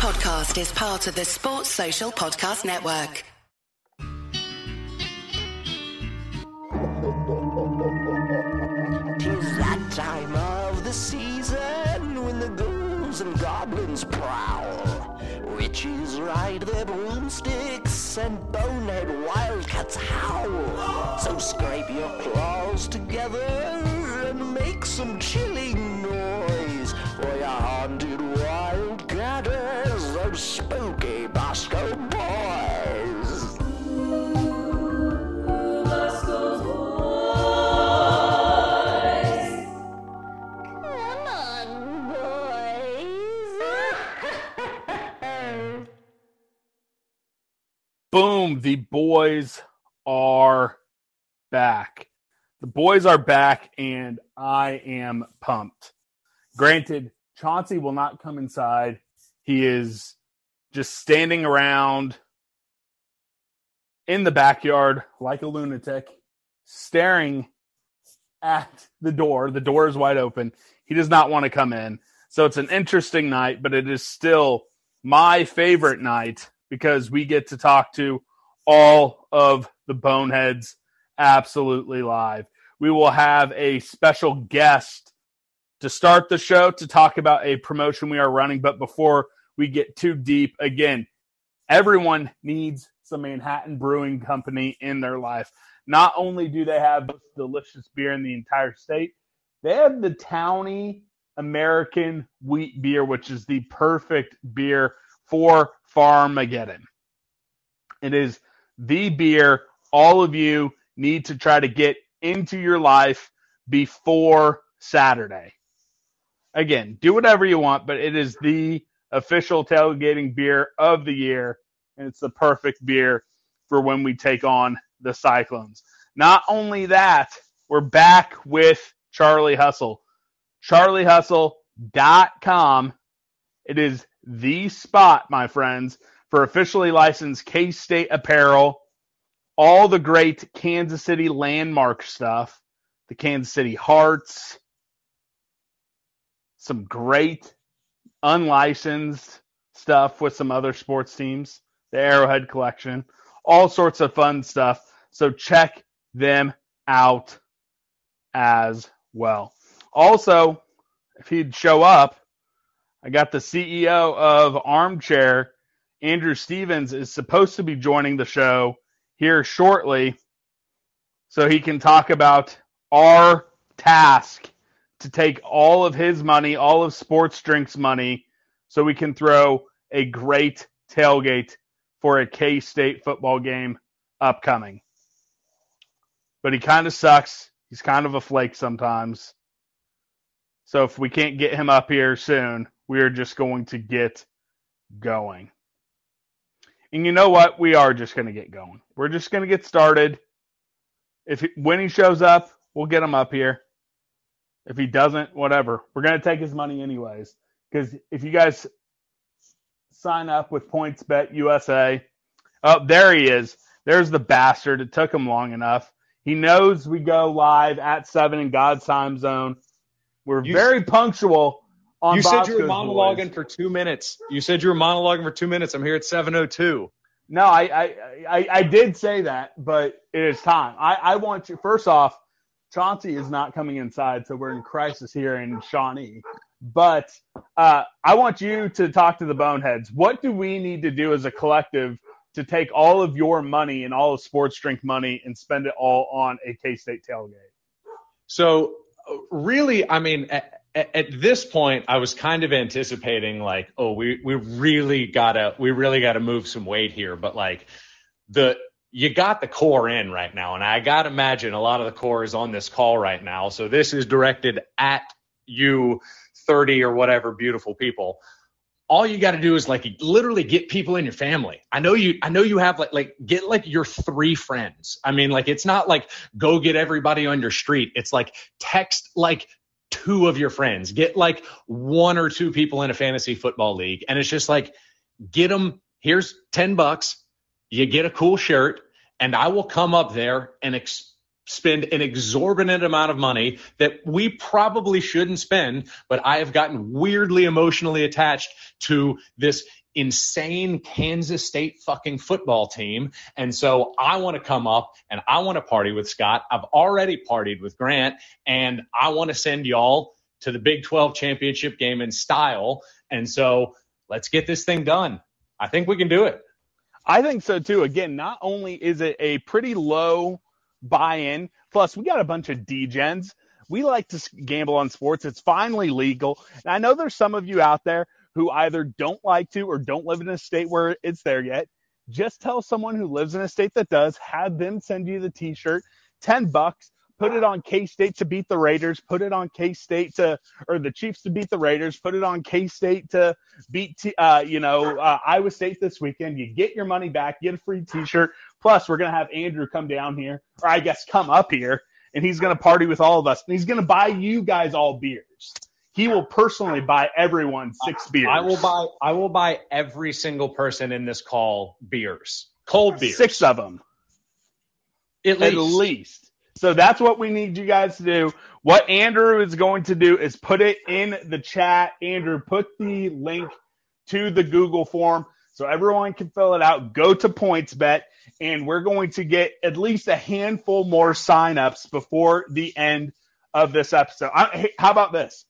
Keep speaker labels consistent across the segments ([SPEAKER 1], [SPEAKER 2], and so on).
[SPEAKER 1] podcast is part of the Sports Social Podcast Network.
[SPEAKER 2] Tis that time of the season when the ghouls and goblins prowl. Witches ride their broomsticks and bonehead wildcats howl. So scrape your claws together and make some chilling spooky Bosco boys. Come on, boys.
[SPEAKER 3] Boom, the boys are back. The boys are back, and I am pumped. Granted, Chauncey will not come inside. He is just standing around in the backyard like a lunatic, staring at the door. The door is wide open. He does not want to come in. So it's an interesting night, but it is still my favorite night because we get to talk to all of the boneheads absolutely live. We will have a special guest to start the show to talk about a promotion we are running. But before we get too deep, again, everyone needs some Manhattan Brewing Company in their life. Not only do they have the delicious beer in the entire state, they have the Towny American Wheat Beer, which is the perfect beer for Farmageddon. It is the beer all of you need to try to get into your life before Saturday. Again, do whatever you want, but it is the official tailgating beer of the year, and it's the perfect beer for when we take on the Cyclones. Not only that, we're back with Charlie Hustle. CharlieHustle.com. It is the spot, my friends, for officially licensed K State apparel, all the great Kansas City landmark stuff, the Kansas City Hearts, some great unlicensed stuff with some other sports teams, the Arrowhead collection, all sorts of fun stuff. So check them out as well. Also, if he'd show up, I got the CEO of Armchair, Andrew Stevens, is supposed to be joining the show here shortly so he can talk about our task to take all of his money, all of Sports Drinks money, so we can throw a great tailgate for a K State football game upcoming. But he kind of sucks. He's kind of a flake sometimes. So if we can't get him up here soon, we are just going to get going. And you know what? We are just going to get going. We're just going to get started. If he, when he shows up, we'll get him up here. If he doesn't, whatever. We're going to take his money anyways. Because if you guys sign up with PointsBet USA, oh, there he is. There's the bastard. It took him long enough. He knows we go live at seven in God's time zone. We're
[SPEAKER 4] You
[SPEAKER 3] very punctual on.
[SPEAKER 4] You said you were monologuing
[SPEAKER 3] boys.
[SPEAKER 4] for two minutes. You said you were monologuing for two minutes. I'm here at 7:02.
[SPEAKER 3] No, I, I, I, I did say that, but it is time. I, I want you. First off, Chauncey is not coming inside, so we're in crisis here in Shawnee. But uh, I want you to talk to the boneheads. What do we need to do as a collective to take all of your money and all of sports drink money and spend it all on a K State tailgate?
[SPEAKER 4] So really, I mean, at at this point, I was kind of anticipating like, oh, we we really gotta we really gotta move some weight here. But like the you got the core in right now, and I gotta imagine a lot of the core is on this call right now. So this is directed at you, thirty or whatever beautiful people. all you got to do is like literally get people in your family. I know you I know you have like like get like your three friends. I mean like it's not like go get everybody on your street. It's like text like two of your friends. Get like one or two people in a fantasy football league and it's just like get them here's 10 bucks. You get a cool shirt and I will come up there and ex- spend an exorbitant amount of money that we probably shouldn't spend, but I have gotten weirdly emotionally attached to this insane Kansas State fucking football team. And so I want to come up and I want to party with Scott. I've already partied with Grant, and I want to send y'all to the Big 12 championship game in style. And so let's get this thing done. I think we can do it.
[SPEAKER 3] I think so too. Again, not only is it a pretty low buy in, plus we got a bunch of degens. We like to gamble on sports. It's finally legal. And I know there's some of you out there who either don't like to or don't live in a state where it's there yet. Just tell someone who lives in a state that does, have them send you the t shirt, 10 bucks put it on K State to beat the Raiders, put it on K State to, or the Chiefs to beat the Raiders, put it on K State to beat, uh, you know, uh, Iowa State this weekend. You get your money back, get a free t shirt. Plus, we're going to have Andrew come down here, or I guess come up here, and he's going to party with all of us. And he's going to buy you guys all beers. He will personally buy everyone six beers.
[SPEAKER 4] I will buy. I will buy every single person in this call beers, cold beers,
[SPEAKER 3] six of them,
[SPEAKER 4] at least.
[SPEAKER 3] At least. So that's what we need you guys to do. What Andrew is going to do is put it in the chat. Andrew, put the link to the Google form so everyone can fill it out. Go to PointsBet, and we're going to get at least a handful more signups before the end of this episode. I, how about this?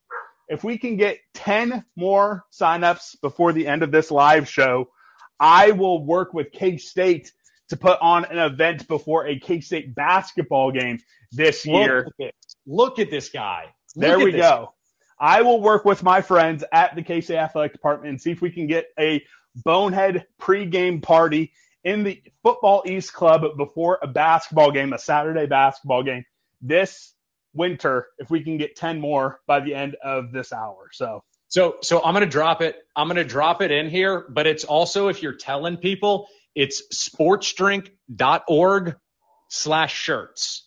[SPEAKER 3] If we can get 10 more signups before the end of this live show, I will work with K State to put on an event before a K State basketball game this year.
[SPEAKER 4] Look at, Look at this guy. Look
[SPEAKER 3] there we go. I will work with my friends at the K State Athletic Department and see if we can get a bonehead pregame party in the Football East Club before a basketball game, a Saturday basketball game this winter, if we can get 10 more by the end of this hour. So.
[SPEAKER 4] So, so I'm going to drop it. I'm going to drop it in here, but it's also if you're telling people it's sportsdrink.org slash shirts.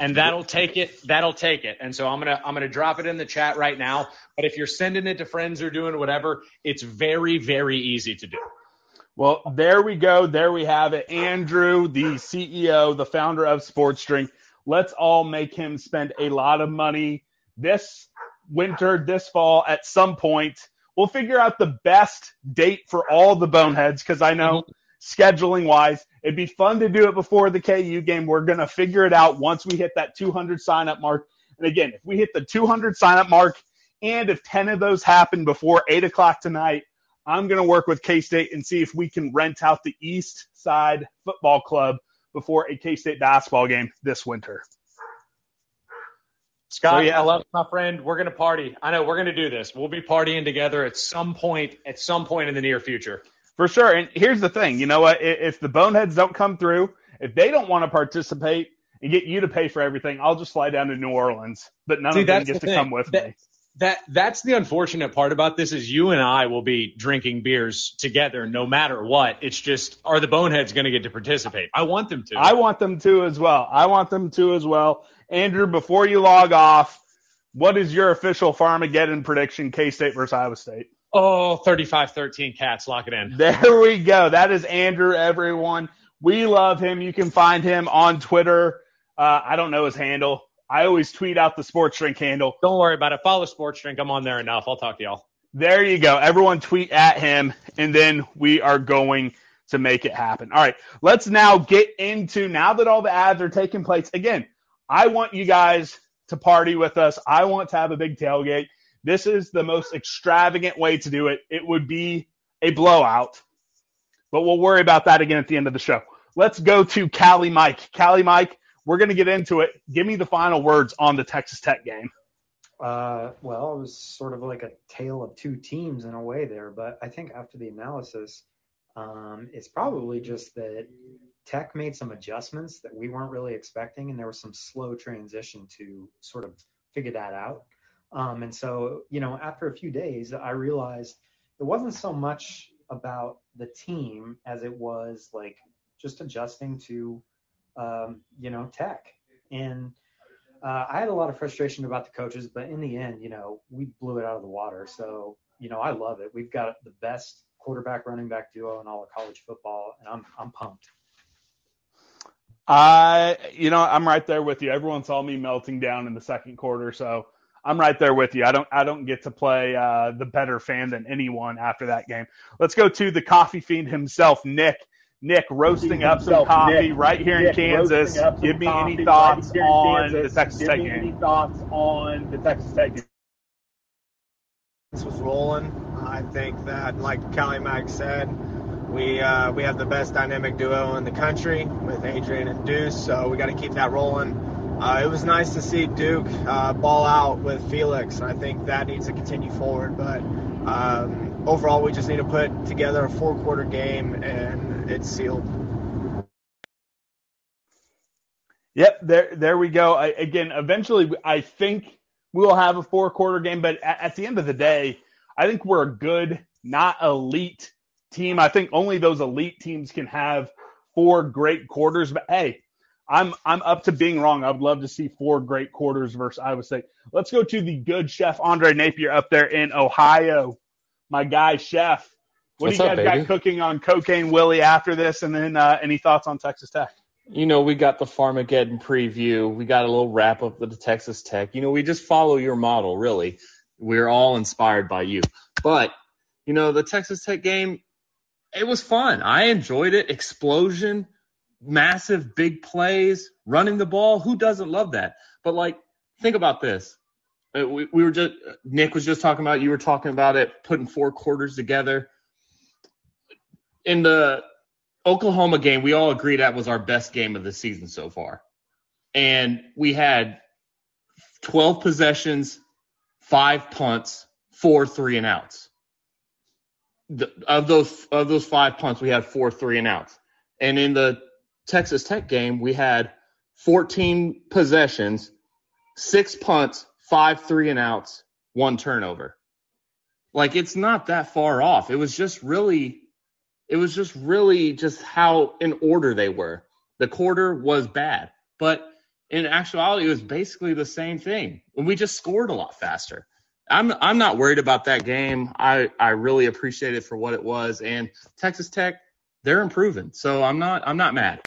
[SPEAKER 4] And that'll take it. That'll take it. And so I'm gonna I'm gonna drop it in the chat right now. But if you're sending it to friends or doing whatever, it's very very easy to do.
[SPEAKER 3] Well, there we go. There we have it. Andrew, the CEO, the founder of Sports Drink. Let's all make him spend a lot of money this winter, this fall, at some point. We'll figure out the best date for all the boneheads because I know mm-hmm scheduling wise. It'd be fun to do it before the KU game. We're going to figure it out once we hit that 200 sign up mark. And again, if we hit the 200 sign up mark and if 10 of those happen before 8 o'clock tonight, I'm going to work with K State and see if we can rent out the East Side Football Club before a K State basketball game this winter.
[SPEAKER 4] Scott, so, yeah. I love my friend. We're gonna party. I know we're gonna do this. We'll be partying together at some point. At some point in the near future.
[SPEAKER 3] For sure. And here's the thing, you know what? If the boneheads don't come through, if they don't want to participate and get you to pay for everything, I'll just fly down to New Orleans. But none See, of them get the to thing. come with
[SPEAKER 4] that,
[SPEAKER 3] me.
[SPEAKER 4] That that's the unfortunate part about this is you and I will be drinking beers together no matter what. It's just are the boneheads going to get to participate? I want them to.
[SPEAKER 3] I want them to as well. I want them to as well. Andrew, before you log off, what is your official Farmageddon prediction? K State versus Iowa State.
[SPEAKER 4] Oh, 35 13 cats. Lock it in.
[SPEAKER 3] There we go. That is Andrew, everyone. We love him. You can find him on Twitter. Uh, I don't know his handle. I always tweet out the Sports Drink handle.
[SPEAKER 4] Don't worry about it. Follow Sports Drink. I'm on there enough. I'll talk to y'all.
[SPEAKER 3] There you go. Everyone tweet at him, and then we are going to make it happen. All right. Let's now get into now that all the ads are taking place. Again, I want you guys to party with us. I want to have a big tailgate. This is the most extravagant way to do it. It would be a blowout, but we'll worry about that again at the end of the show. Let's go to Cali Mike. Cali Mike, we're going to get into it. Give me the final words on the Texas Tech game.
[SPEAKER 5] Uh, well, it was sort of like a tale of two teams in a way there, but I think after the analysis, um, it's probably just that Tech made some adjustments that we weren't really expecting, and there was some slow transition to sort of figure that out. Um, and so, you know, after a few days, I realized it wasn't so much about the team as it was like just adjusting to, um, you know, tech. And uh, I had a lot of frustration about the coaches, but in the end, you know, we blew it out of the water. So, you know, I love it. We've got the best quarterback running back duo in all of college football, and I'm I'm pumped.
[SPEAKER 3] I, you know, I'm right there with you. Everyone saw me melting down in the second quarter, so I'm right there with you. I don't I don't get to play uh, the better fan than anyone after that game. Let's go to the coffee fiend himself, Nick. Nick roasting up some coffee
[SPEAKER 6] Nick.
[SPEAKER 3] right here in Kansas.
[SPEAKER 6] roasting up some
[SPEAKER 3] Give me any thoughts
[SPEAKER 6] right
[SPEAKER 3] on
[SPEAKER 6] Kansas.
[SPEAKER 3] the Texas
[SPEAKER 6] Give
[SPEAKER 3] Tech
[SPEAKER 6] me any thoughts on the Texas Tech game?
[SPEAKER 7] This was rolling. I think that, like Callie Mack said, we uh, we have the best dynamic duo in the country with Adrian and Deuce, so we got to keep that rolling. Uh, it was nice to see Duke uh, ball out with Felix, and I think that needs to continue forward. But um, overall, we just need to put together a four-quarter game, and it's sealed.
[SPEAKER 3] Yep, there there we go. I, again, eventually, I think we will have a four quarter game, but at, at the end of the day, I think we're a good, not elite team. I think only those elite teams can have four great quarters. But hey, I'm I'm up to being wrong. I would love to see four great quarters versus Iowa State. Let's go to the good chef Andre Napier up there in Ohio. My guy, chef. What
[SPEAKER 8] What's
[SPEAKER 3] do you guys got cooking on Cocaine Willie after this? And then uh, any thoughts on Texas Tech?
[SPEAKER 8] You know, we got the Farmageddon preview. We got a little wrap up of the Texas Tech. You know, we just follow your model, really. We're all inspired by you. But, you know, the Texas Tech game, it was fun. I enjoyed it. Explosion, massive, big plays, running the ball. Who doesn't love that? But, like, think about this. Uh, We, we were just, Nick was just talking about, you were talking about it, putting four quarters together. In the Oklahoma game, we all agreed that was our best game of the season so far. And we had 12 possessions, five punts, four three and outs. The, of those of those five punts, we had four three and outs. And in the Texas Tech game, we had 14 possessions, six punts, five three and outs, one turnover. Like it's not that far off. It was just really it was just really just how in order they were. The quarter was bad, but in actuality, it was basically the same thing. And we just scored a lot faster. I'm I'm not worried about that game. I I really appreciate it for what it was. And Texas Tech, they're improving, so I'm not I'm not mad.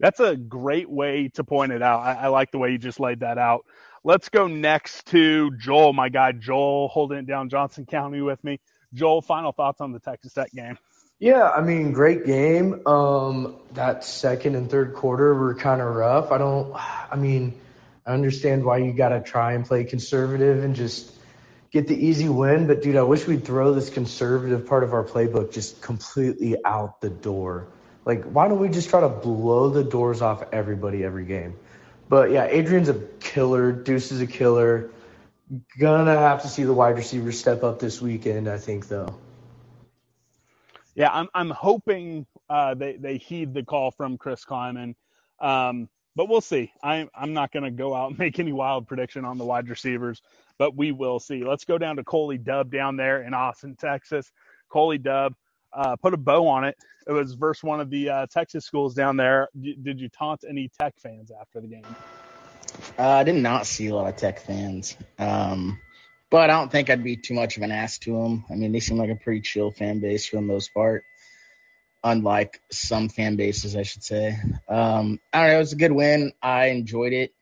[SPEAKER 3] That's a great way to point it out. I, I like the way you just laid that out. Let's go next to Joel, my guy Joel, holding it down Johnson County with me. Joel, final thoughts on the Texas Tech game.
[SPEAKER 9] Yeah, I mean, great game. Um, that second and third quarter were kind of rough. I don't, I mean, I understand why you got to try and play conservative and just get the easy win. But, dude, I wish we'd throw this conservative part of our playbook just completely out the door. Like, why don't we just try to blow the doors off everybody every game? But, yeah, Adrian's a killer. Deuce is a killer. Gonna have to see the wide receivers step up this weekend, I think, though.
[SPEAKER 3] Yeah, I'm I'm hoping uh, they they heed the call from Chris Klieman, um, but we'll see. I'm I'm not to go out and make any wild prediction on the wide receivers, but we will see. Let's go down to Coley Dub down there in Austin, Texas. Coley Dub uh, put a bow on it. It was versus one of the uh, Texas schools down there. D- did you taunt any Tech fans after the game?
[SPEAKER 10] Uh, I did not see a lot of Tech fans, um, but I don't think I'd be too much of an ass to them. I mean, they seem like a pretty chill fan base for the most part, unlike some fan bases, I should say. Um, I don't know. It was a good win. I enjoyed it.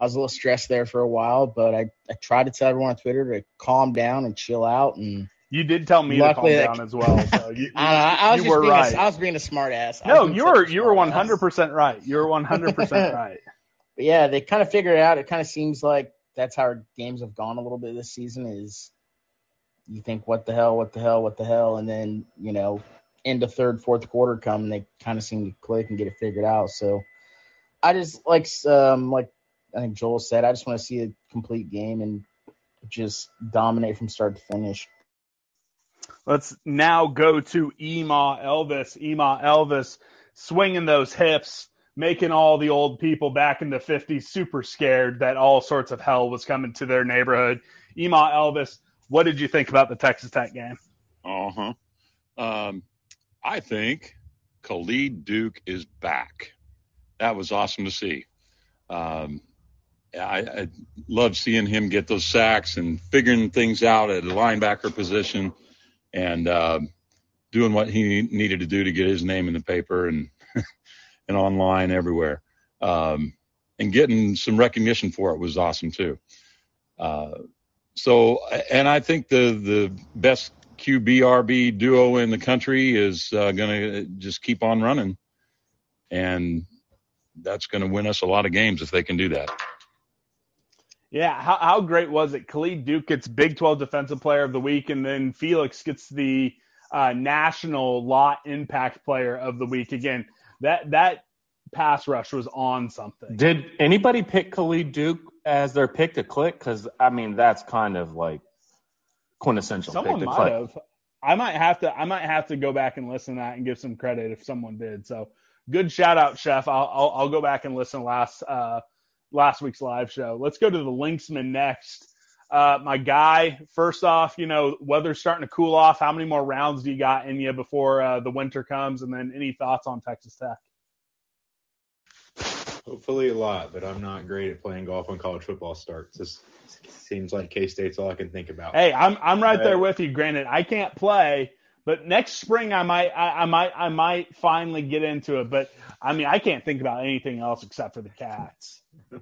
[SPEAKER 10] I was a little stressed there for a while, but I, I tried to tell everyone on Twitter to calm down and chill out. And
[SPEAKER 3] You did tell me
[SPEAKER 10] Luckily,
[SPEAKER 3] to calm down as well. So you,
[SPEAKER 10] I, know, I, I was
[SPEAKER 3] you
[SPEAKER 10] just
[SPEAKER 3] were
[SPEAKER 10] being
[SPEAKER 3] right.
[SPEAKER 10] a, I was being a smart ass.
[SPEAKER 3] No, you were you were 100% right. You were 100% right.
[SPEAKER 10] But yeah, they kind of figured it out. It kind of seems like that's how our games have gone a little bit this season. Is you think what the hell, what the hell, what the hell, and then you know, into third, fourth quarter come, and they kind of seem to click and get it figured out. So I just like um like I think Joel said, I just want to see a complete game and just dominate from start to finish.
[SPEAKER 3] Let's now go to Ema Elvis. Ema Elvis swinging those hips, making all the old people back in the 50s super scared that all sorts of hell was coming to their neighborhood. Ema Elvis, what did you think about the Texas Tech game?
[SPEAKER 11] Uh huh. Um, I think Khalid Duke is back. That was awesome to see. Um, I, I love seeing him get those sacks and figuring things out at the linebacker position and um, doing what he needed to do to get his name in the paper and and online everywhere. Um, and getting some recognition for it was awesome too. Uh, so, and I think the the best QBRB duo in the country is uh, going to just keep on running, and that's going to win us a lot of games if they can do that.
[SPEAKER 3] Yeah, how, how great was it? Khalid Duke gets Big 12 Defensive Player of the Week, and then Felix gets the uh, National Lott Impact Player of the Week. Again, that that pass rush was on something.
[SPEAKER 8] Did anybody pick Khalid Duke as their pick to click? Because I mean, that's kind of like quintessential
[SPEAKER 3] Someone
[SPEAKER 8] pick to
[SPEAKER 3] might
[SPEAKER 8] click.
[SPEAKER 3] have. I might have to. I might have to go back and listen to that and give some credit if someone did. So good shout out, Chef. I'll I'll, I'll go back and listen last uh, last week's live show. Let's go to the Linksman next. Uh, my guy, first off, you know, weather's starting to cool off. How many more rounds do you got in you before uh, the winter comes? And then any thoughts on Texas Tech?
[SPEAKER 12] Hopefully a lot, but I'm not great at playing golf when college football starts. This seems like K State's all I can think about.
[SPEAKER 3] Hey, I'm I'm right there
[SPEAKER 12] Uh,
[SPEAKER 3] with you. Granted, I can't play, but next spring I might I, I might I might finally get into it. But I mean, I can't think about anything else except for the cats.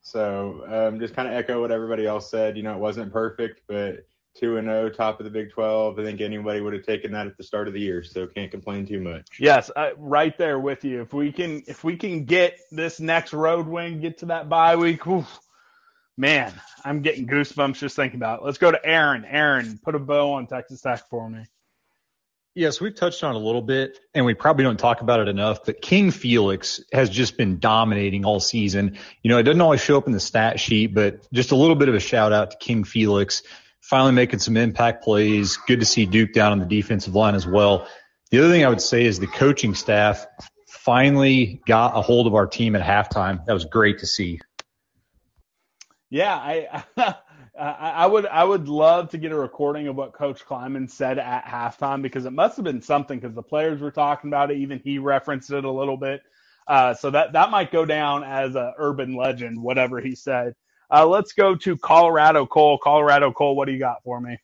[SPEAKER 12] So um, just kind of echo what everybody else said. You know, it wasn't perfect, but two and zero, top of the Big Twelve. I think anybody would have taken that at the start of the year, so can't complain too much.
[SPEAKER 3] Yes, uh, right there with you. If we can if we can get this next road win, get to that bye week, oof, man, I'm getting goosebumps just thinking about it. Let's go to Aaron. Aaron, put a bow on Texas Tech for me.
[SPEAKER 13] Yes, we've touched on a little bit, and we probably don't talk about it enough. But King Felix has just been dominating all season. You know, it doesn't always show up in the stat sheet, but just a little bit of a shout out to King Felix, finally making some impact plays. Good to see Duke down on the defensive line as well. The other thing I would say is the coaching staff finally got a hold of our team at halftime. That was great to see.
[SPEAKER 3] Yeah, I, I I would I would love to get a recording of what Coach Klieman said at halftime because it must have been something because the players were talking about it. Even he referenced it a little bit. Uh, so that that might go down as a urban legend, whatever he said. Uh, let's go to Colorado Cole. Colorado Cole, what do you got for me?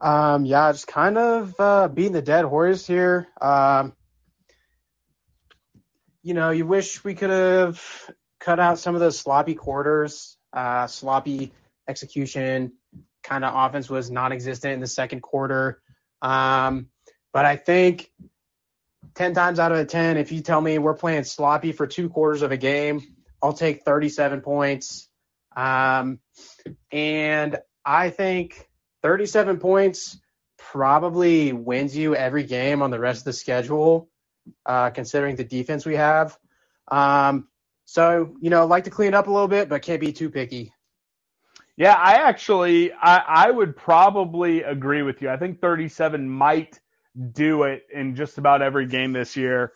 [SPEAKER 14] Um, yeah, just kind of uh, beating the dead horse here. Um, you know, you wish we could have cut out some of those sloppy quarters, uh, sloppy execution. Kind of offense was non-existent in the second quarter. Um, but I think ten times out of ten, if you tell me we're playing sloppy for two quarters of a game, I'll take 37 points. Um, and I think 37 points probably wins you every game on the rest of the schedule, uh, considering the defense we have. Um, so, you know, like to clean up a little bit, but can't be too picky.
[SPEAKER 3] Yeah, I actually I, I would probably agree with you. I think 37 might do it in just about every game this year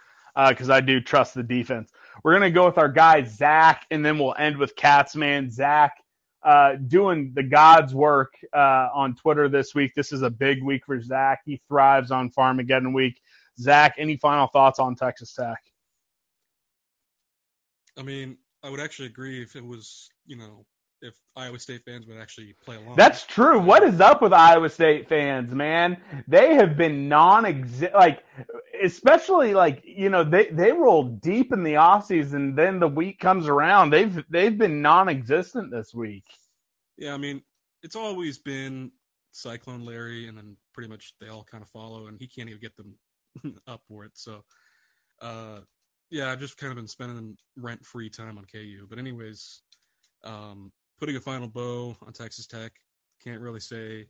[SPEAKER 3] because I do trust the defense. We're gonna go with our guy Zach, and then we'll end with Catsman. Zach uh, doing the God's work uh, on Twitter this week. This is a big week for Zach. He thrives on Farmageddon week. Zach, any final thoughts on Texas Tech?
[SPEAKER 15] I mean, I would actually agree if it was, you know, if Iowa State fans would actually play along.
[SPEAKER 3] That's true. What is up with Iowa State fans, man? They have been non-exist, like especially like you know they they roll deep in the offseason, then the week comes around. They've they've been non-existent this week.
[SPEAKER 15] Yeah, I mean, it's always been Cyclone Larry, and then pretty much they all kind of follow, and he can't even get them up for it. So, uh, yeah, I've just kind of been spending rent-free time on KU. But anyways, um, putting a final bow on Texas Tech, can't really say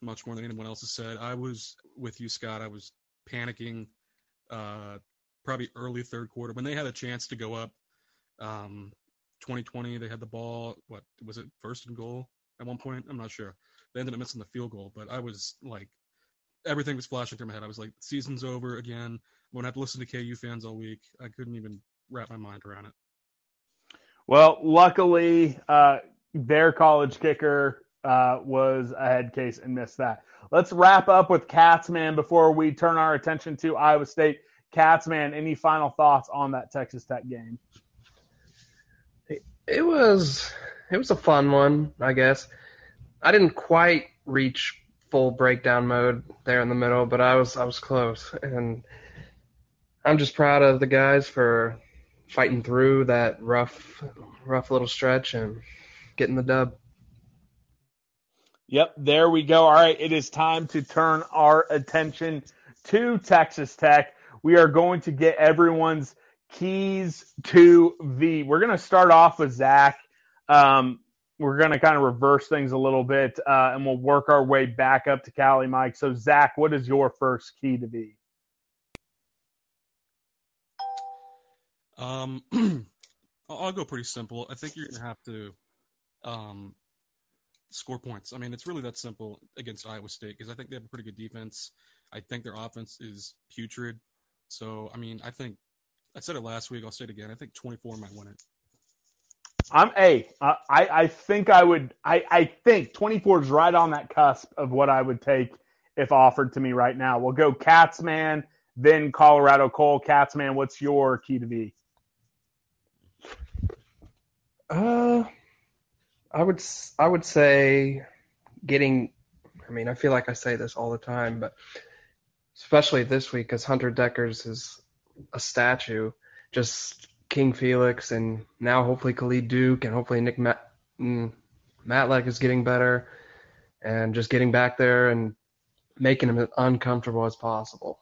[SPEAKER 15] much more than anyone else has said. I was with you, Scott. I was panicking, uh, probably early third quarter when they had a chance to go up. Um, 2020, they had the ball. What was it? First and goal at one point. I'm not sure. They ended up missing the field goal, but I was like, everything was flashing through my head. I was like, season's over again. I'm gonna have to listen to KU fans all week. I couldn't even wrap my mind around it.
[SPEAKER 3] Well, luckily, uh, their college kicker uh, was a head case and missed that. Let's wrap up with Catsman before we turn our attention to Iowa State. Catsman, any final thoughts on that Texas Tech game?
[SPEAKER 16] It was it was a fun one, I guess. I didn't quite reach full breakdown mode there in the middle, but I was I was close, and I'm just proud of the guys for fighting through that rough, rough little stretch and getting the dub.
[SPEAKER 3] Yep, there we go. All right, it is time to turn our attention to Texas Tech. We are going to get everyone's keys to V. We're going to start off with Zach. Um, we're going to kind of reverse things a little bit, uh, and we'll work our way back up to Cali Mike. So, Zach, what is your first key to be?
[SPEAKER 15] Um, I'll go pretty simple. I think you're gonna have to um, score points. I mean, it's really that simple against Iowa State because I think they have a pretty good defense. I think their offense is putrid. So, I mean, I think I said it last week. I'll say it again. I think 24 might win it.
[SPEAKER 3] I'm a. I I think I would. I I think 24 is right on that cusp of what I would take if offered to me right now. We'll go Catsman, then Colorado Cole. Catsman, what's your key to V?
[SPEAKER 16] Uh, I would I would say getting. I mean, I feel like I say this all the time, but especially this week, because Hunter Dekkers is a statue. Just King Felix, and now hopefully Khalid Duke, and hopefully Nick Mat- mm, Matlack is getting better, and just getting back there and making him as uncomfortable as possible.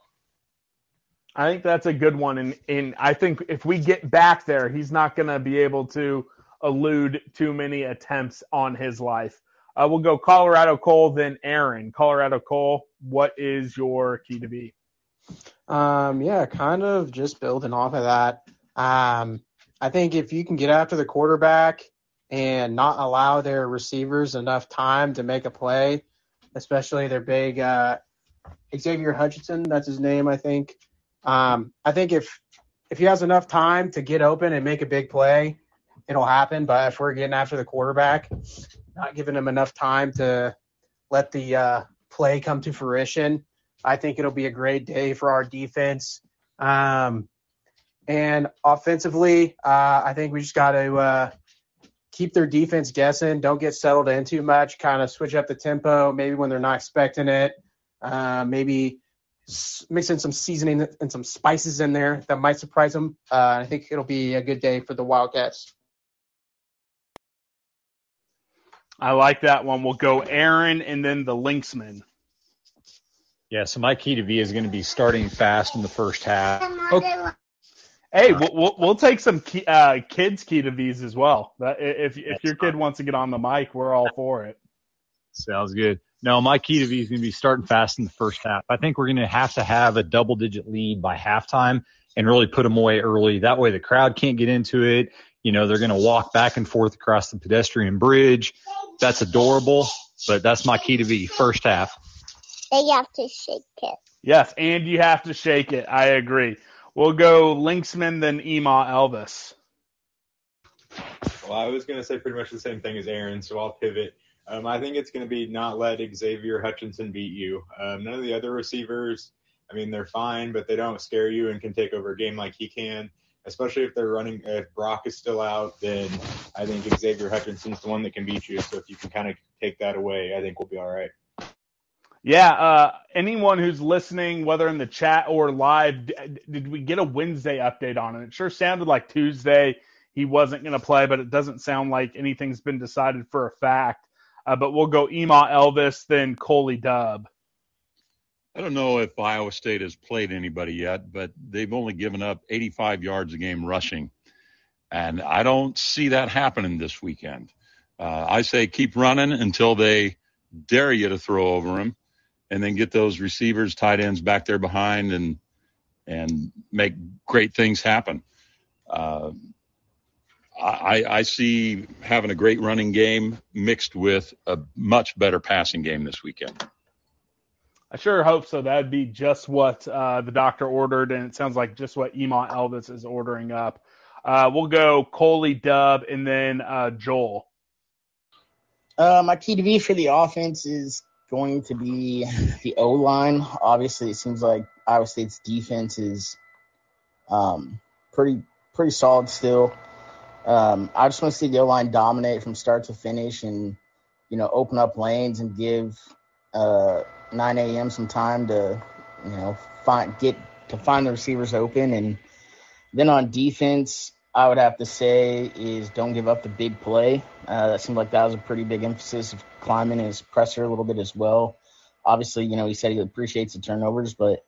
[SPEAKER 3] I think that's a good one, and and I think if we get back there, he's not going to be able to elude too many attempts on his life. Uh, we'll go Colorado Cole, then Aaron. Colorado Cole, what is your key to be?
[SPEAKER 14] Um, yeah, kind of just building off of that. Um, I think if you can get after the quarterback and not allow their receivers enough time to make a play, especially their big uh, Xavier Hutchinson, that's his name, I think. Um, I think if if he has enough time to get open and make a big play, it'll happen. But if we're getting after the quarterback, not giving him enough time to let the uh, play come to fruition, I think it'll be a great day for our defense. Um, and offensively, uh, I think we just got to uh, keep their defense guessing. Don't get settled in too much. Kind of switch up the tempo, maybe when they're not expecting it. Uh, maybe s- mix in some seasoning and some spices in there that might surprise them. Uh, I think it'll be a good day for the Wildcats.
[SPEAKER 3] I like that one. We'll go Aaron and then the Linksman.
[SPEAKER 13] Yeah, so my key to V is going to be starting fast in the first half.
[SPEAKER 3] Hey, we'll, we'll, we'll take some key, uh, kids key to V's as well. That, if if your kid wants to get on the mic, we're all for it.
[SPEAKER 13] Sounds good. No, my key to V is going to be starting fast in the first half. I think we're going to have to have a double digit lead by halftime and really put them away early. That way the crowd can't get into it. You know, they're going to walk back and forth across the pedestrian bridge. That's adorable, but that's my key to V first half.
[SPEAKER 17] They have to shake it.
[SPEAKER 3] Yes, and you have to shake it. I agree. We'll go Linksman then Ema Elvis.
[SPEAKER 12] Well, I was going to say pretty much the same thing as Aaron, so I'll pivot. Um, I think it's going to be not let Xavier Hutchinson beat you. Um, none of the other receivers, I mean, they're fine, but they don't scare you and can take over a game like he can. Especially if they're running, if Brock is still out, then I think Xavier Hutchinson's the one that can beat you. So if you can kind of take that away, I think we'll be all right.
[SPEAKER 3] Yeah, uh, anyone who's listening, whether in the chat or live, d- did we get a Wednesday update on it? It sure sounded like Tuesday he wasn't going to play, but it doesn't sound like anything's been decided for a fact. Uh, but we'll go Ema Elvis, then Coley Dub.
[SPEAKER 11] I don't know if Iowa State has played anybody yet, but they've only given up 85 yards a game rushing. And I don't see that happening this weekend. Uh, I say keep running until they dare you to throw over them and then get those receivers, tight ends back there behind and, and make great things happen. Uh, I, I see having a great running game mixed with a much better passing game this weekend.
[SPEAKER 3] I sure hope so. That'd be just what uh, the doctor ordered, and it sounds like just what Ema Elvis is ordering up. Uh, we'll go Coley Dub and then uh, Joel.
[SPEAKER 10] Uh, my key to V for the offense is going to be the O line. Obviously, it seems like Iowa State's defense is um, pretty pretty solid still. Um, I just want to see the O line dominate from start to finish, and you know open up lanes and give uh, 9 a.m. some time to you know find get to find the receivers open and Then on defense, I would have to say is don't give up the big play. Uh, that seemed like that was a pretty big emphasis of climbing his presser a little bit as well. Obviously, you know, he said he appreciates the turnovers, but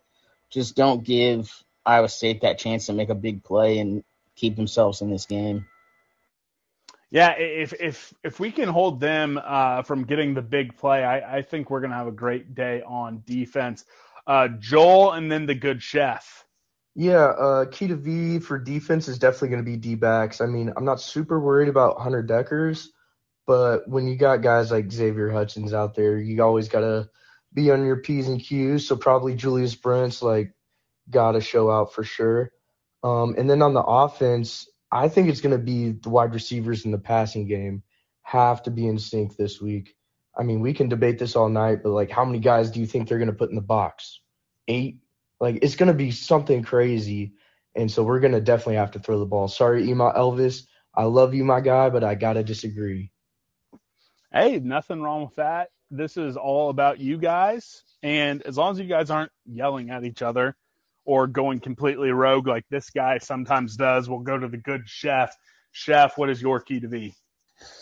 [SPEAKER 10] just don't give Iowa State that chance to make a big play and keep themselves in this game.
[SPEAKER 3] Yeah, if if if we can hold them uh, from getting the big play, I, I think we're gonna have a great day on defense. Uh, Joel, and then the good chef.
[SPEAKER 9] Yeah, uh, key to V for defense is definitely going to be D backs. I mean, I'm not super worried about Hunter Dekkers, but when you got guys like Xavier Hutchins out there, you always got to be on your P's and Q's. So probably Julius Brents, like, got to show out for sure. Um, and then on the offense, I think it's going to be the wide receivers in the passing game have to be in sync this week. I mean, we can debate this all night, but like, how many guys do you think they're going to put in the box? Eight? Like, it's going to be something crazy. And so we're going to definitely have to throw the ball. Sorry, Ema Elvis. I love you, my guy, but I got to disagree.
[SPEAKER 3] Hey, nothing wrong with that. This is all about you guys. And as long as you guys aren't yelling at each other, or going completely rogue like this guy sometimes does. We'll go to the good chef. Chef, what is your key to V?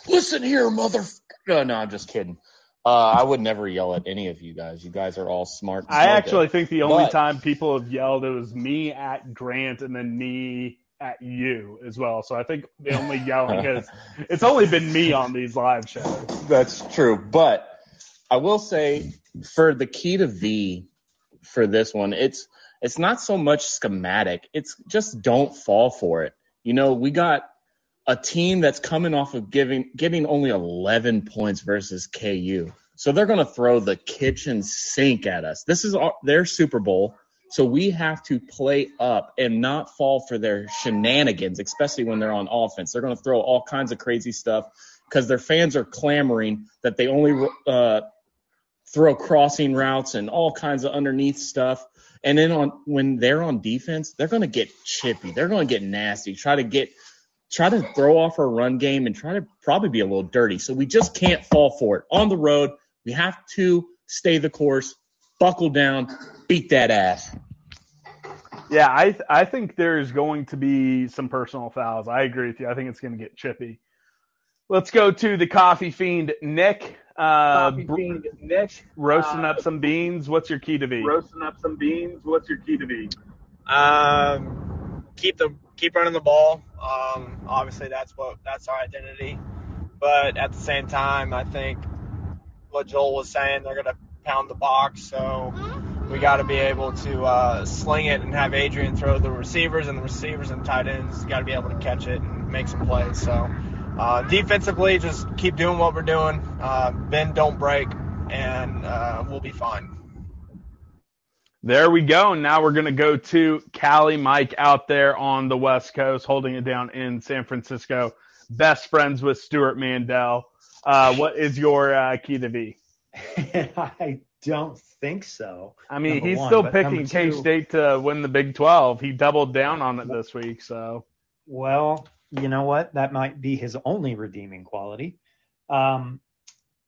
[SPEAKER 8] Listen here, motherfucker. No, oh, no, I'm just kidding. Uh, I would never yell at any of you guys. You guys are all smart.
[SPEAKER 3] I actually think the only
[SPEAKER 8] But-
[SPEAKER 3] time people have yelled it was me at Grant and then me at you as well. So I think the only yelling is it's only been me on these live shows.
[SPEAKER 8] That's true. But I will say for the key to V for this one, it's it's not so much schematic. It's just don't fall for it. You know, we got a team that's coming off of giving getting only 11 points versus KU. So they're going to throw the kitchen sink at us. This is our, their Super Bowl. So we have to play up and not fall for their shenanigans, especially when they're on offense. They're going to throw all kinds of crazy stuff because their fans are clamoring that they only uh, throw crossing routes and all kinds of underneath stuff. And then on when they're on defense, they're going to get chippy. They're going to get nasty. Try to get try to throw off our run game and try to probably be a little dirty. So we just can't fall for it. On the road, we have to stay the course, buckle down, beat that ass.
[SPEAKER 3] Yeah, I th- I think there's going to be some personal fouls. I agree with you. I think it's going to get chippy. Let's go to the coffee fiend Nick. Uh,
[SPEAKER 6] Coffee
[SPEAKER 3] br-
[SPEAKER 6] fiend Nick.
[SPEAKER 3] roasting
[SPEAKER 6] Uh,
[SPEAKER 3] up some beans. What's your key to be?
[SPEAKER 6] Roasting up some beans. What's your key to be?
[SPEAKER 7] Um, keep the keep running the ball. Um, obviously that's what that's our identity. But at the same time, I think what Joel was saying, they're gonna pound the box, so we got to be able to uh, sling it and have Adrian throw the receivers, and the receivers and tight ends got to be able to catch it and make some plays. So uh, defensively, just keep doing what we're doing. Uh, don't break, and uh, we'll be fine.
[SPEAKER 3] There we go. and Now we're going to go to Cali Mike out there on the West Coast, holding it down in San Francisco. Best friends with Stewart Mandel. Uh, what is your uh, key to V?
[SPEAKER 5] I don't think so.
[SPEAKER 3] I mean,
[SPEAKER 5] number
[SPEAKER 3] he's
[SPEAKER 5] one,
[SPEAKER 3] still picking K State to win the Big 12. He doubled down on it this week. So,
[SPEAKER 5] Well, you know what? That might be his only redeeming quality. Um,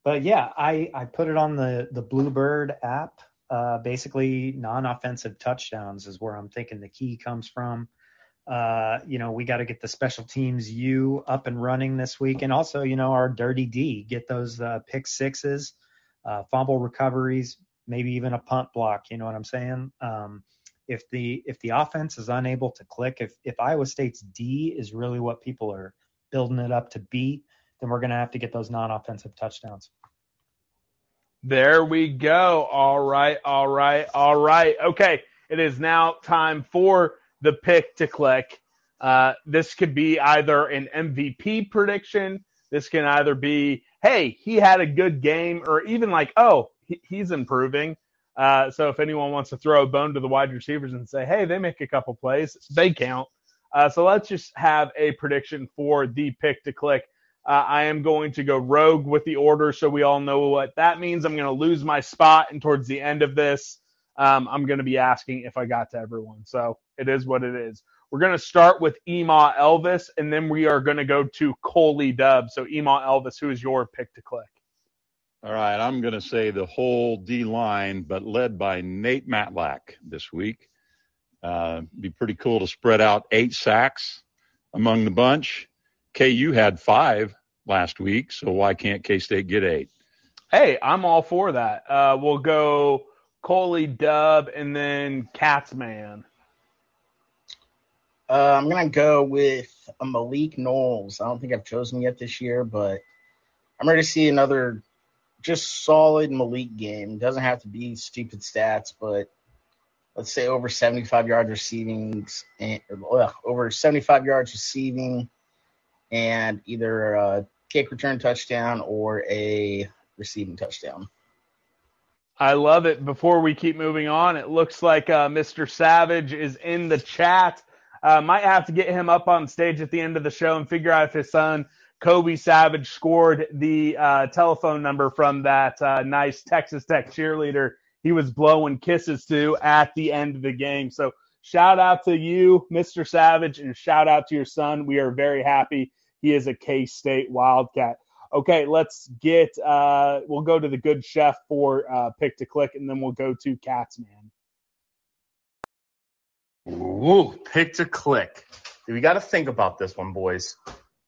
[SPEAKER 5] but yeah, I, I put it on the, the Bluebird app. Uh, basically, non offensive touchdowns is where I'm thinking the key comes from. Uh, you know, we got to get the special teams U up and running this week. And also, you know, our dirty D, get those uh, pick sixes, uh, fumble recoveries, maybe even a punt block. You know what I'm saying? Um, if the if the offense is unable to click, if if Iowa State's D is really what people are building it up to be, then we're going to have to get those non-offensive touchdowns.
[SPEAKER 3] There we go. All right, all right, all right. Okay, it is now time for the pick to click. Uh, this could be either an MVP prediction. This can either be, hey, he had a good game, or even like, oh, he, he's improving. Uh, so if anyone wants to throw a bone to the wide receivers and say, hey, they make a couple plays, they count. Uh, so let's just have a prediction for the pick to click. Uh, I am going to go rogue with the order so we all know what that means. I'm going to lose my spot, and towards the end of this, um, I'm going to be asking if I got to everyone. So it is what it is. We're going to start with Ema Elvis, and then we are going to go to Coley Dub. So Ema Elvis, who is your pick to click?
[SPEAKER 11] All right, I'm going to say the whole D line, but led by Nate Matlack this week. Uh, be pretty cool to spread out eight sacks among the bunch. KU had five last week, so why can't K State get eight?
[SPEAKER 3] Hey, I'm all for that. Uh, we'll go Coley Dub and then Catsman.
[SPEAKER 10] Uh, I'm gonna go with a Malik Knowles. I don't think I've chosen yet this year, but I'm ready to see another just solid Malik game. Doesn't have to be stupid stats, but let's say over 75 yards receiving and ugh, over 75 yards receiving, and either a kick return touchdown or a receiving touchdown.
[SPEAKER 3] I love it. Before we keep moving on, it looks like uh, Mr. Savage is in the chat. Uh, might have to get him up on stage at the end of the show and figure out if his son Kobe Savage scored the uh, telephone number from that uh, nice Texas Tech cheerleader he was blowing kisses to at the end of the game. So shout out to you, Mr. Savage, and shout out to your son. We are very happy he is a K State Wildcat. Okay, let's get. Uh, we'll go to the good chef for uh, pick to click, and then we'll go to Catsman.
[SPEAKER 8] Ooh, pick to click. We got to think about this one, boys.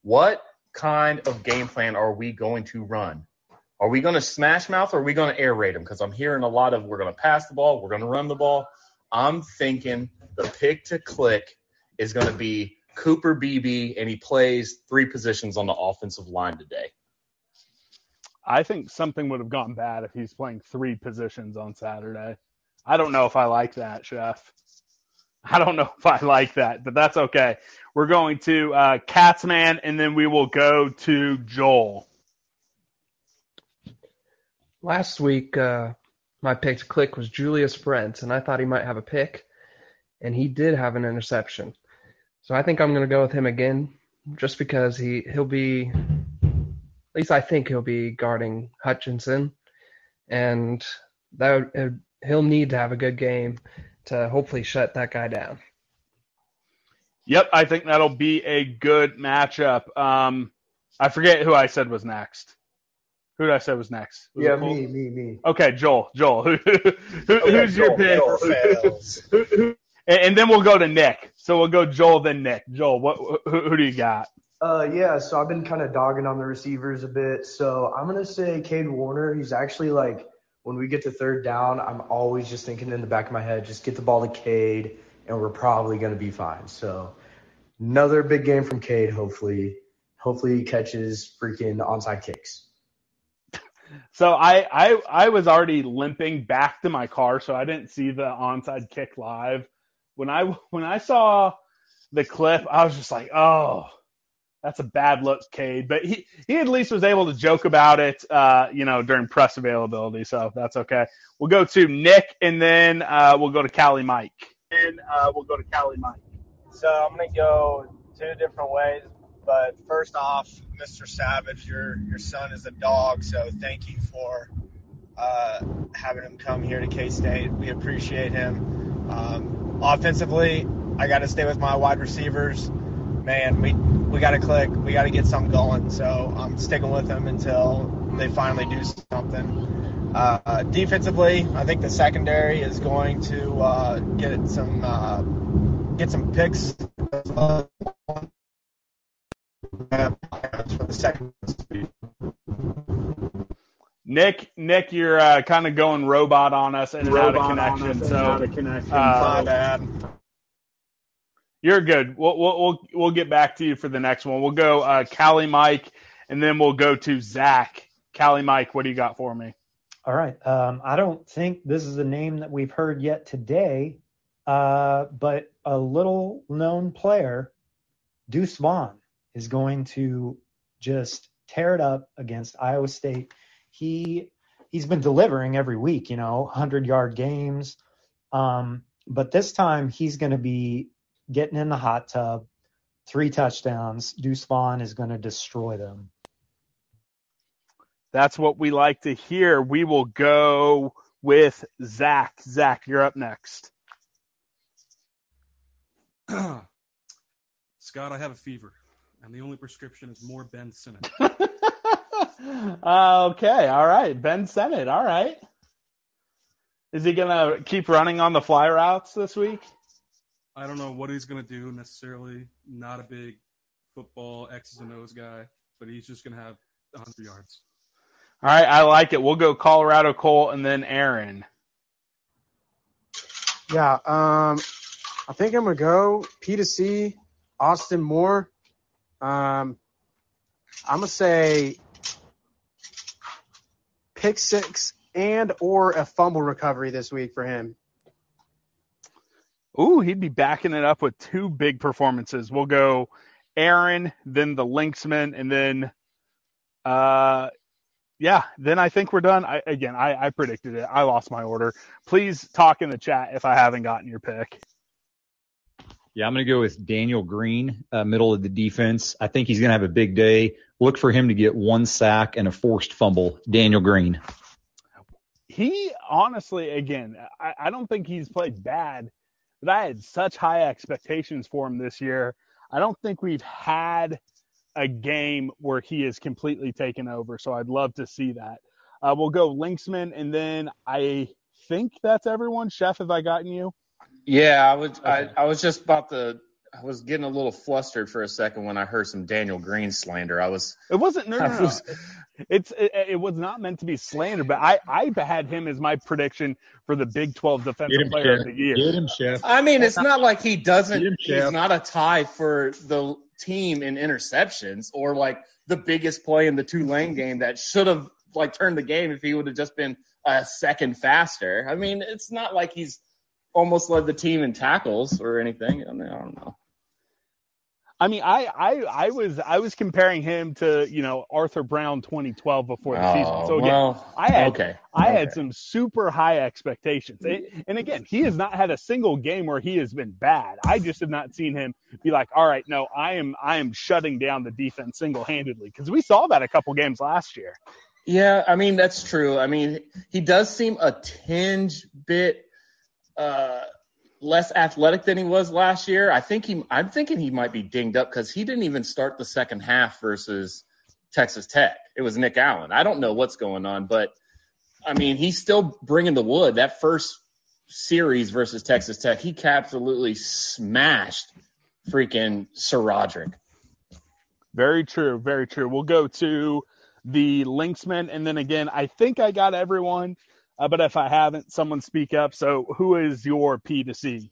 [SPEAKER 8] What kind of game plan are we going to run? Are we going to smash mouth or are we going to air raid them? Because I'm hearing a lot of we're going to pass the ball, we're going to run the ball. I'm thinking the pick to click is going to be Cooper Beebe, and he plays three positions on the offensive line today.
[SPEAKER 3] I think something would have gone bad if he's playing three positions on Saturday. I don't know if I like that, Chef. I don't know if I like that, but that's okay. We're going to uh, Catsman, and then we will go to Joel.
[SPEAKER 16] Last week, uh, my pick to click was Julius Brent, and I thought he might have a pick, and he did have an interception. So I think I'm going to go with him again, just because he he'll be, at least I think he'll be guarding Hutchinson, and that he'll need to have a good game to hopefully shut that guy down.
[SPEAKER 3] Yep, I think that'll be a good matchup. Um, I forget who I said was next. Who did I say was next? Was
[SPEAKER 9] yeah, me, me, me.
[SPEAKER 3] Okay, Joel. Joel. Who, who, who's your pick? and then we'll go to Nick. So we'll go Joel, then Nick. Joel, what? Who, who do you got?
[SPEAKER 9] Uh, yeah. So I've been kind of dogging on the receivers a bit. So I'm gonna say Cade Warner. He's actually like when we get to third down, I'm always just thinking in the back of my head, just get the ball to Cade, and we're probably gonna be fine. So another big game from Cade. Hopefully, hopefully he catches freaking onside kicks.
[SPEAKER 3] So I, I I was already limping back to my car, so I didn't see the onside kick live. When I when I saw the clip, I was just like, oh, that's a bad look, Cade. But he he at least was able to joke about it, uh, you know, during press availability, so that's okay. We'll go to Nick, and then uh, we'll go to Cali Mike.
[SPEAKER 6] And uh, we'll go to Cali Mike.
[SPEAKER 7] So I'm gonna go two different ways. But first off, Mr. Savage, your your son is a dog, so thank you for uh, having him come here to K State. We appreciate him. Um, offensively, I got to stay with my wide receivers. Man, we we got to click. We got to get something going. So I'm sticking with them until they finally do something. Uh, defensively, I think the secondary is going to uh, get some uh, get some picks for the second
[SPEAKER 3] Nick, Nick, you're uh, kind of going robot on us and out of connection. So,
[SPEAKER 6] out of connection.
[SPEAKER 3] uh,
[SPEAKER 7] My bad.
[SPEAKER 3] you're good. We'll, we'll we'll we'll get back to you for the next one. We'll go uh, Cali Mike, and then we'll go to Zach. Cali Mike, what do you got for me?
[SPEAKER 5] All right. Um, I don't think this is a name that we've heard yet today, uh, but a little known player, Deuce Vaughn, is going to just tear it up against Iowa State. He he's been delivering every week, you know, 100 yard games. Um, but this time he's going to be getting in the hot tub, three touchdowns. Deuce Vaughn is going to destroy them.
[SPEAKER 3] That's what we like to hear. We will go with Zach. Zach, you're up next.
[SPEAKER 15] Scott, I have a fever, and the only prescription is more Ben Simmons.
[SPEAKER 3] Uh, okay, all right. Ben Sinnott, all right. Is he gonna keep running on the fly routes this week?
[SPEAKER 15] I don't know what he's going to do necessarily. Not a big football X's and O's guy, but he's just going to have 100 yards.
[SPEAKER 3] All right, I like it. We'll go Colorado Cole and then Aaron.
[SPEAKER 14] Yeah, um, I think I'm gonna go P to C, Austin Moore. Um, I'm gonna say pick six and or a fumble recovery this week for him.
[SPEAKER 3] Ooh, he'd be backing it up with two big performances. We'll go Aaron, then the Linksman, and then uh yeah, then I think we're done. I, again, I, I predicted it. I lost my order. Please talk in the chat if I haven't gotten your pick.
[SPEAKER 13] Yeah, I'm going to go with Daniel Green, uh, middle of the defense. I think he's going to have a big day. Look for him to get one sack and a forced fumble. Daniel Green.
[SPEAKER 3] He honestly, again, I, I don't think he's played bad, but I had such high expectations for him this year. I don't think we've had a game where he is completely taken over. So I'd love to see that. Uh, we'll go Linksman, and then I think that's everyone. Chef, have I gotten you?
[SPEAKER 8] Yeah, I was I, I was just about to I was getting a little flustered for a second when I heard some Daniel Green slander. I was
[SPEAKER 3] It wasn't no no,
[SPEAKER 8] I
[SPEAKER 3] no.
[SPEAKER 8] was-
[SPEAKER 3] It's it, it was not meant to be slander, but I I had him as my prediction for the Big 12 defensive
[SPEAKER 13] him,
[SPEAKER 3] player
[SPEAKER 13] Chef.
[SPEAKER 3] of the year.
[SPEAKER 13] Get him, Chef.
[SPEAKER 8] I mean, it's not like he doesn't.
[SPEAKER 13] Him,
[SPEAKER 8] He's not a tie for the team in interceptions or like the biggest play in the two lane game that should have like turned the game if he would have just been a second faster. I mean, it's not like he's almost led the team in tackles or anything. I mean, I don't know.
[SPEAKER 3] I mean, I, I I was I was comparing him to you know Arthur Brown 2012 before the season.
[SPEAKER 8] Oh,
[SPEAKER 3] So again,
[SPEAKER 8] well,
[SPEAKER 3] I had
[SPEAKER 8] okay,
[SPEAKER 3] I had some super high expectations, and, and again, he has not had a single game where he has been bad. I just have not seen him be like, all right, no, I am I am shutting down the defense single handedly because we saw that a couple games last year.
[SPEAKER 8] Yeah, I mean that's true. I mean he does seem a tinge bit uh, less athletic than he was last year. I think he. I'm thinking he might be dinged up because he didn't even start the second half versus Texas Tech. It was Nick Allen. I don't know what's going on, but I mean he's still bringing the wood. That first series versus Texas Tech, he absolutely smashed freaking SaRodorick.
[SPEAKER 3] Very true, very true. We'll go to the Linksmen, and then again, I think I got everyone, uh, but if I haven't, someone speak up. So, who is your P to C?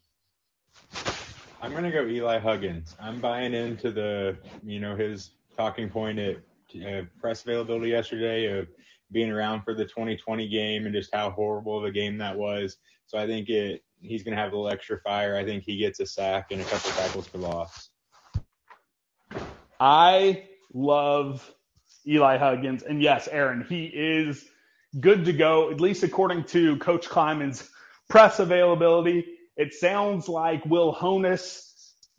[SPEAKER 12] I'm gonna go Eli Huggins. I'm buying into the, you know, his talking point at uh, press availability yesterday of being around for the 2020 game and just how horrible of a game that was. So I think it he's gonna have a little extra fire. I think he gets a sack and a couple tackles for loss.
[SPEAKER 3] I love Eli Huggins, and yes, Aaron, he is good to go, at least according to Coach Klieman's press availability. It sounds like Will Honas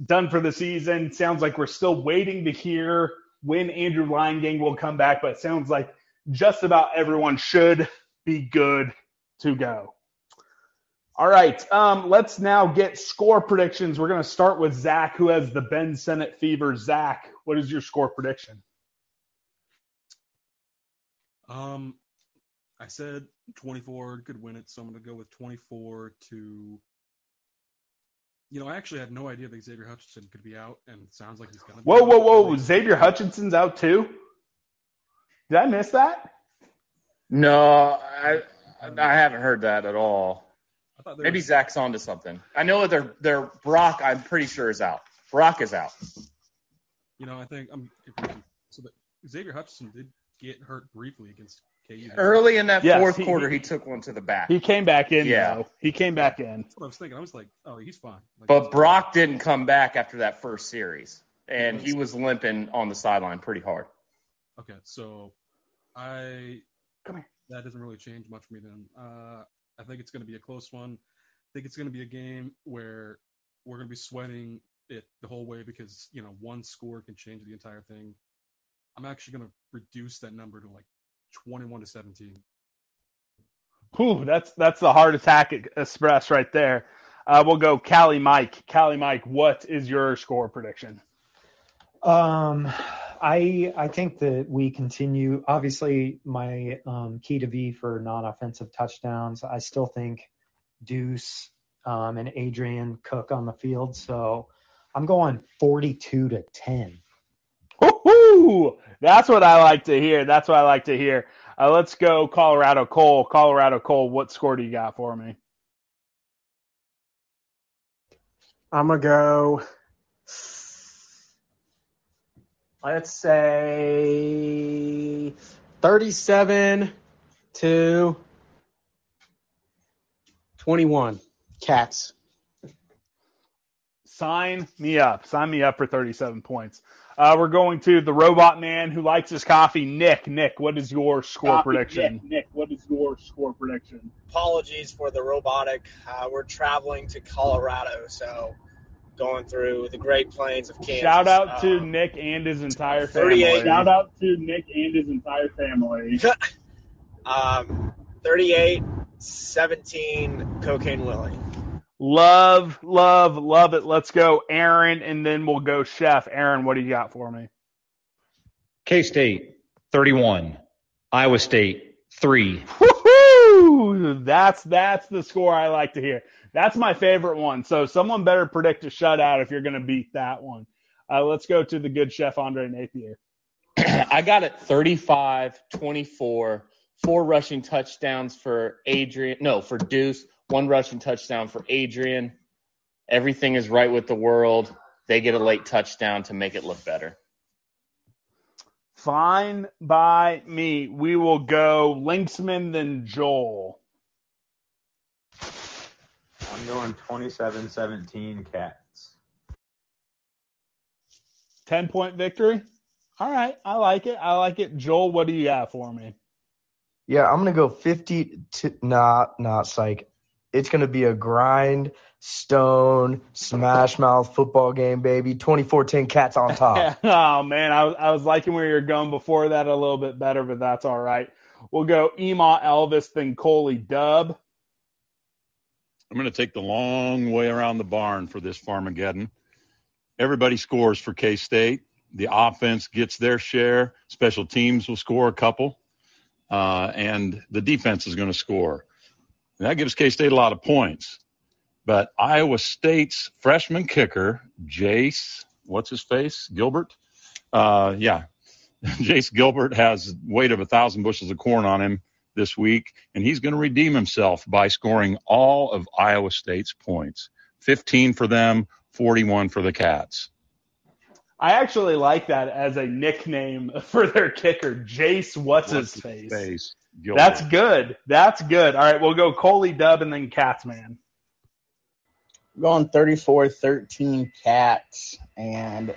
[SPEAKER 3] done for the season. Sounds like we're still waiting to hear when Andrew Lying will come back, but it sounds like just about everyone should be good to go. All right, um, let's now get score predictions. We're going to start with Zach, who has the Ben Sinnott fever. Zach, what is your score prediction?
[SPEAKER 15] Um, I said 24 could win it, so I'm going to go with 24 to. You know, I actually had no idea that Xavier Hutchinson could be out, and it sounds like he's going to.
[SPEAKER 3] Whoa, whoa, whoa! Xavier Hutchinson's out too. Did I miss that?
[SPEAKER 8] No, I I haven't heard that at all.
[SPEAKER 15] I thought there
[SPEAKER 8] Maybe
[SPEAKER 15] was-
[SPEAKER 8] Zach's onto something. I know that their their Brock. I'm pretty sure is out. Brock is out.
[SPEAKER 15] You know, I think I'm. If we can, so that Xavier Hutchinson did get hurt briefly against KU.
[SPEAKER 8] Early in that
[SPEAKER 3] Yes,
[SPEAKER 8] fourth
[SPEAKER 3] he-
[SPEAKER 8] quarter, he took one to the back.
[SPEAKER 3] He came back in.
[SPEAKER 8] Yeah.
[SPEAKER 3] though. he came back in.
[SPEAKER 15] That's what I was thinking. I was like, oh, he's fine. Like,
[SPEAKER 8] But Brock didn't come back after that first series, and he was limping on the sideline pretty hard.
[SPEAKER 15] Okay, so I come here. that doesn't really change much for me then. Uh, I think it's going to be a close one. I think it's going to be a game where we're going to be sweating it the whole way because you know one score can change the entire thing. I'm actually going to reduce that number to like 21 to 17.
[SPEAKER 3] Whew, that's that's the heart attack express right there. Uh, we'll go Cali Mike. Cali Mike, what is your score prediction?
[SPEAKER 5] Um, I I think that we continue. Obviously, my um, key to V for non-offensive touchdowns. I still think Deuce um, and Adrian Cook on the field. So I'm going 42 to 10.
[SPEAKER 3] Woo-hoo! That's what I like to hear. That's what I like to hear. Uh, let's go Colorado Cole. Colorado Cole, what score do you got for me?
[SPEAKER 14] I'm gonna go. Let's say 37 to 21. Cats.
[SPEAKER 3] Sign me up. Sign me up for 37 points. Uh, we're going to the robot man who likes his coffee, Nick. Nick, what is your score
[SPEAKER 6] Coffee,
[SPEAKER 3] prediction?
[SPEAKER 6] Nick, Nick, what is your score prediction?
[SPEAKER 18] Apologies for the robotic. Uh, we're traveling to Colorado, so going through the Great Plains of Kansas.
[SPEAKER 3] Shout out to
[SPEAKER 18] Um,
[SPEAKER 3] Nick and his entire family.
[SPEAKER 6] Shout out to Nick and his entire family.
[SPEAKER 18] um, 38, 17, Cocaine Willie.
[SPEAKER 3] Love, love, love it. Let's go, Aaron, and then we'll go Chef. Aaron, what do you got for me?
[SPEAKER 13] K State, 31. Iowa State, 3.
[SPEAKER 3] Woohoo! That's that's the score I like to hear. That's my favorite one. So someone better predict a shutout if you're going to beat that one. Uh, let's go to the good chef Andre Napier.
[SPEAKER 8] I got it 35 24, four rushing touchdowns for Adrian. No, for Deuce, one rushing touchdown for Adrian. Everything is right with the world. They get a late touchdown to make it look better.
[SPEAKER 3] Fine by me. We will go Linksman then Joel.
[SPEAKER 12] I'm going 27-17 Cats.
[SPEAKER 3] 10 point victory. All right. I like it. I like it. Joel, what do you got for me?
[SPEAKER 9] Yeah, I'm gonna go 50 to nah, not psych. It's gonna be a grind, stone, smash mouth football game, baby. 24-10 cats on top.
[SPEAKER 3] oh, man. I, was- I was liking where you're going before that a little bit better, but that's all right. We'll go Ema Elvis then Coley Dub.
[SPEAKER 11] I'm going to take the long way around the barn for this Farmageddon. Everybody scores for K State. The offense gets their share. Special teams will score a couple, uh, and the defense is going to score. And that gives K State a lot of points. But Iowa State's freshman kicker, Jace, what's his face? Gilbert? Uh, yeah. Jace Gilbert has weight of a thousand bushels of corn on him this week, and he's going to redeem himself by scoring all of Iowa State's points 15 for them, 41 for the Cats.
[SPEAKER 3] I actually like that as a nickname for their kicker, Jace. What's, his face?
[SPEAKER 11] Face. Gilbert.
[SPEAKER 3] That's good. That's good. All right, we'll go Coley Dub and then Catsman.
[SPEAKER 10] I'm going 34 13 Cats. And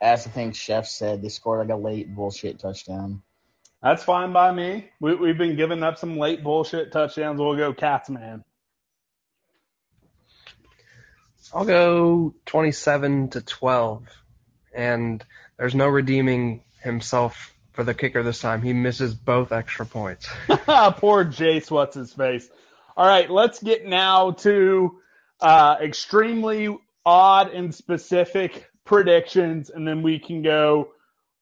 [SPEAKER 10] as I think Chef said, they scored like a late bullshit touchdown.
[SPEAKER 3] That's fine by me. We, we've been giving up some late bullshit touchdowns. We'll go Catsman.
[SPEAKER 16] I'll go 27 to 12. And there's no redeeming himself for the kicker this time. He misses both extra points.
[SPEAKER 3] Poor Jace, what's his face? All right, let's get now to uh, extremely odd and specific predictions, and then we can go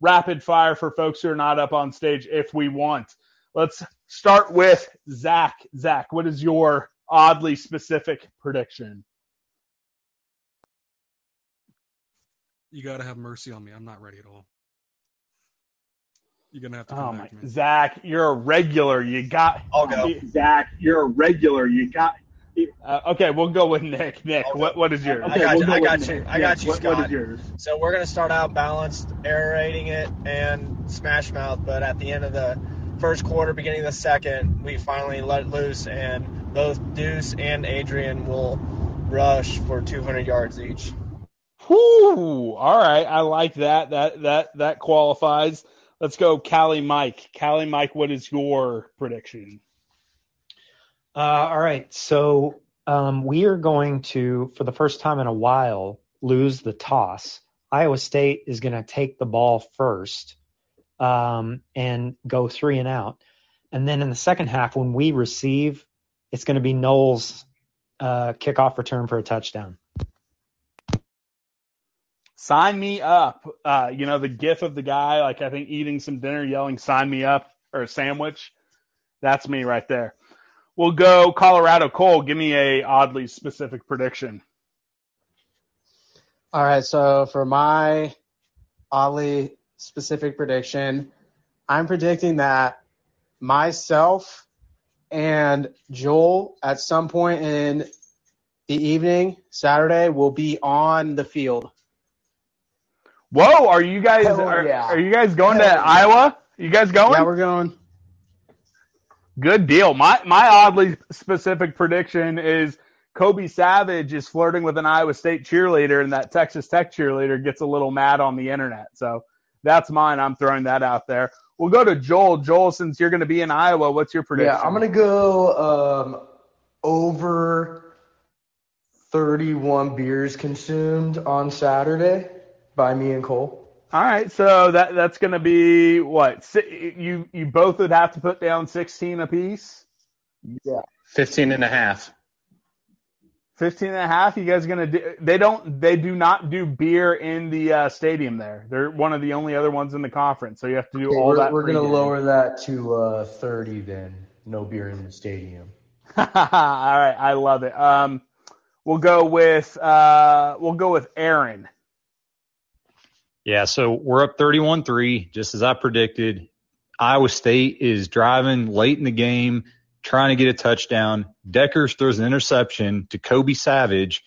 [SPEAKER 3] rapid fire for folks who are not up on stage if we want. Let's start with Zach. Zach, what is your oddly specific prediction?
[SPEAKER 15] You got to have mercy on me. I'm not ready at all. You're gonna have to
[SPEAKER 3] Oh
[SPEAKER 15] come
[SPEAKER 3] my,
[SPEAKER 15] back to me.
[SPEAKER 3] Zach, you're a regular. You got.
[SPEAKER 18] I'll go.
[SPEAKER 3] Zach, you're a regular. You got. Uh, okay, we'll go with Nick. Nick, what what is yours?
[SPEAKER 18] I got
[SPEAKER 3] we'll
[SPEAKER 18] you.
[SPEAKER 3] go
[SPEAKER 18] I
[SPEAKER 3] with
[SPEAKER 18] got
[SPEAKER 3] Nick.
[SPEAKER 18] you. I got
[SPEAKER 3] Nick,
[SPEAKER 18] you,
[SPEAKER 3] what- What
[SPEAKER 18] Scott.
[SPEAKER 3] is yours?
[SPEAKER 18] So we're gonna start out balanced, air raiding it, and smash mouth. But at the end of the first quarter, beginning of the second, we finally let loose, and both Deuce and Adrian will rush for 200 yards each.
[SPEAKER 3] Whew. All right, I like that. That that that qualifies. Let's go, Cali Mike. Cali Mike, what is your prediction?
[SPEAKER 5] Uh, all right. So um, we are going to, for the first time in a while, lose the toss. Iowa State is going to take the ball first um, and go three and out. And then in the second half, when we receive, it's going to be Knowles' uh, kickoff return for a touchdown.
[SPEAKER 3] Sign me up. Uh, you know the gif of the guy, like I think eating some dinner, yelling "Sign me up" or a sandwich. That's me right there. We'll go Colorado Cole. Give me a oddly specific prediction.
[SPEAKER 14] All right, so for my oddly specific prediction, I'm predicting that myself and Joel at some point in the evening, Saturday, will be on the field.
[SPEAKER 3] Whoa, are you guys
[SPEAKER 14] Hell
[SPEAKER 3] are,
[SPEAKER 14] yeah.
[SPEAKER 3] are you guys going to
[SPEAKER 14] Hell yeah.
[SPEAKER 3] Iowa? You guys going?
[SPEAKER 14] Yeah, we're going.
[SPEAKER 3] Good deal. My my oddly specific prediction is Kobe Savage is flirting with an Iowa State cheerleader, and that Texas Tech cheerleader gets a little mad on the internet. So that's mine. I'm throwing that out there. We'll go to Joel. Joel, since you're going to be in Iowa, what's your prediction?
[SPEAKER 9] Yeah, I'm gonna go um, over 31 beers consumed on Saturday by me and Cole.
[SPEAKER 3] All right, so that that's going to be what you you both would have to put down 16 apiece.
[SPEAKER 9] Yeah.
[SPEAKER 8] 15 and a half.
[SPEAKER 3] 15 and a half. You guys going to do? They don't. They do not do beer in the uh, stadium there. They're one of the only other ones in the conference. So you have to do
[SPEAKER 9] Okay,
[SPEAKER 3] all
[SPEAKER 9] we're,
[SPEAKER 3] that.
[SPEAKER 9] we're gonna lower that to uh, 30 then. No beer in the stadium.
[SPEAKER 3] all right, I love it. Um, we'll go with uh, we'll go with Aaron.
[SPEAKER 13] Yeah, so we're up 31 3, just as I predicted. Iowa State is driving late in the game, trying to get a touchdown. Dekkers throws an interception to Kobe Savage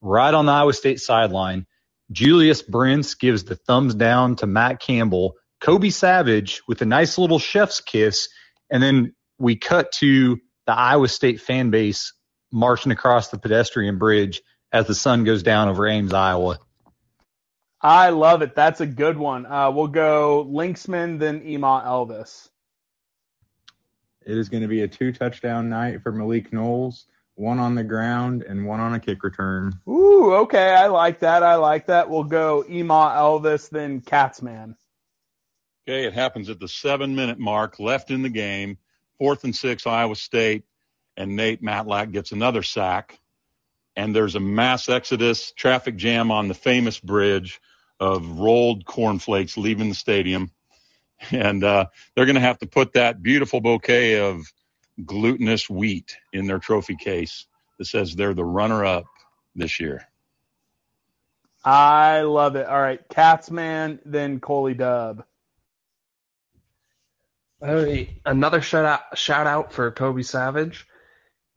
[SPEAKER 13] right on the Iowa State sideline. Julius Brents gives the thumbs down to Matt Campbell. Kobe Savage with a nice little chef's kiss. And then we cut to the Iowa State fan base marching across the pedestrian bridge as the sun goes down over Ames, Iowa.
[SPEAKER 3] I love it. That's a good one. Uh, we'll go Linksman, then Ema Elvis.
[SPEAKER 12] It is going to be a two touchdown night for Malik Knowles, one on the ground and one on a kick return.
[SPEAKER 3] Ooh, okay. I like that. I like that. We'll go Ema Elvis, then Catsman.
[SPEAKER 11] Okay, it happens at the seven minute mark, left in the game, fourth and six, Iowa State, and Nate Matlack gets another sack. And there's a mass exodus, traffic jam on the famous bridge of rolled cornflakes leaving the stadium. And uh, they're going to have to put that beautiful bouquet of glutinous wheat in their trophy case that says they're the runner up this year.
[SPEAKER 3] I love it. All right, Catsman, then Coley Dub.
[SPEAKER 16] Hey, another shout out, shout out for Kobe Savage.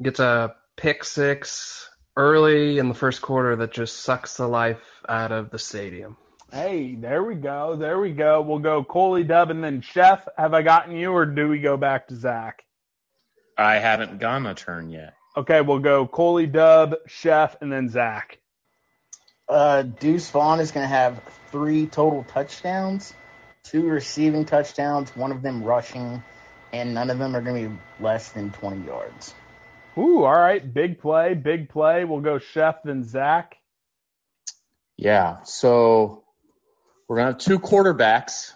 [SPEAKER 16] Gets a pick six early in the first quarter that just sucks the life out of the stadium.
[SPEAKER 3] Hey, there we go. There we go. We'll go Coley Dub and then Chef. Have I gotten you, or do we go back to Zach?
[SPEAKER 8] I haven't gone a turn yet.
[SPEAKER 3] Okay, we'll go Coley Dub, Chef, and then Zach.
[SPEAKER 10] Uh, Deuce Vaughn is going to have three total touchdowns, two receiving touchdowns, one of them rushing, and none of them are going to be less than 20 yards.
[SPEAKER 3] Ooh, all right. Big play, big play. We'll go Chef, then Zach.
[SPEAKER 8] Yeah, so we're going to have two quarterbacks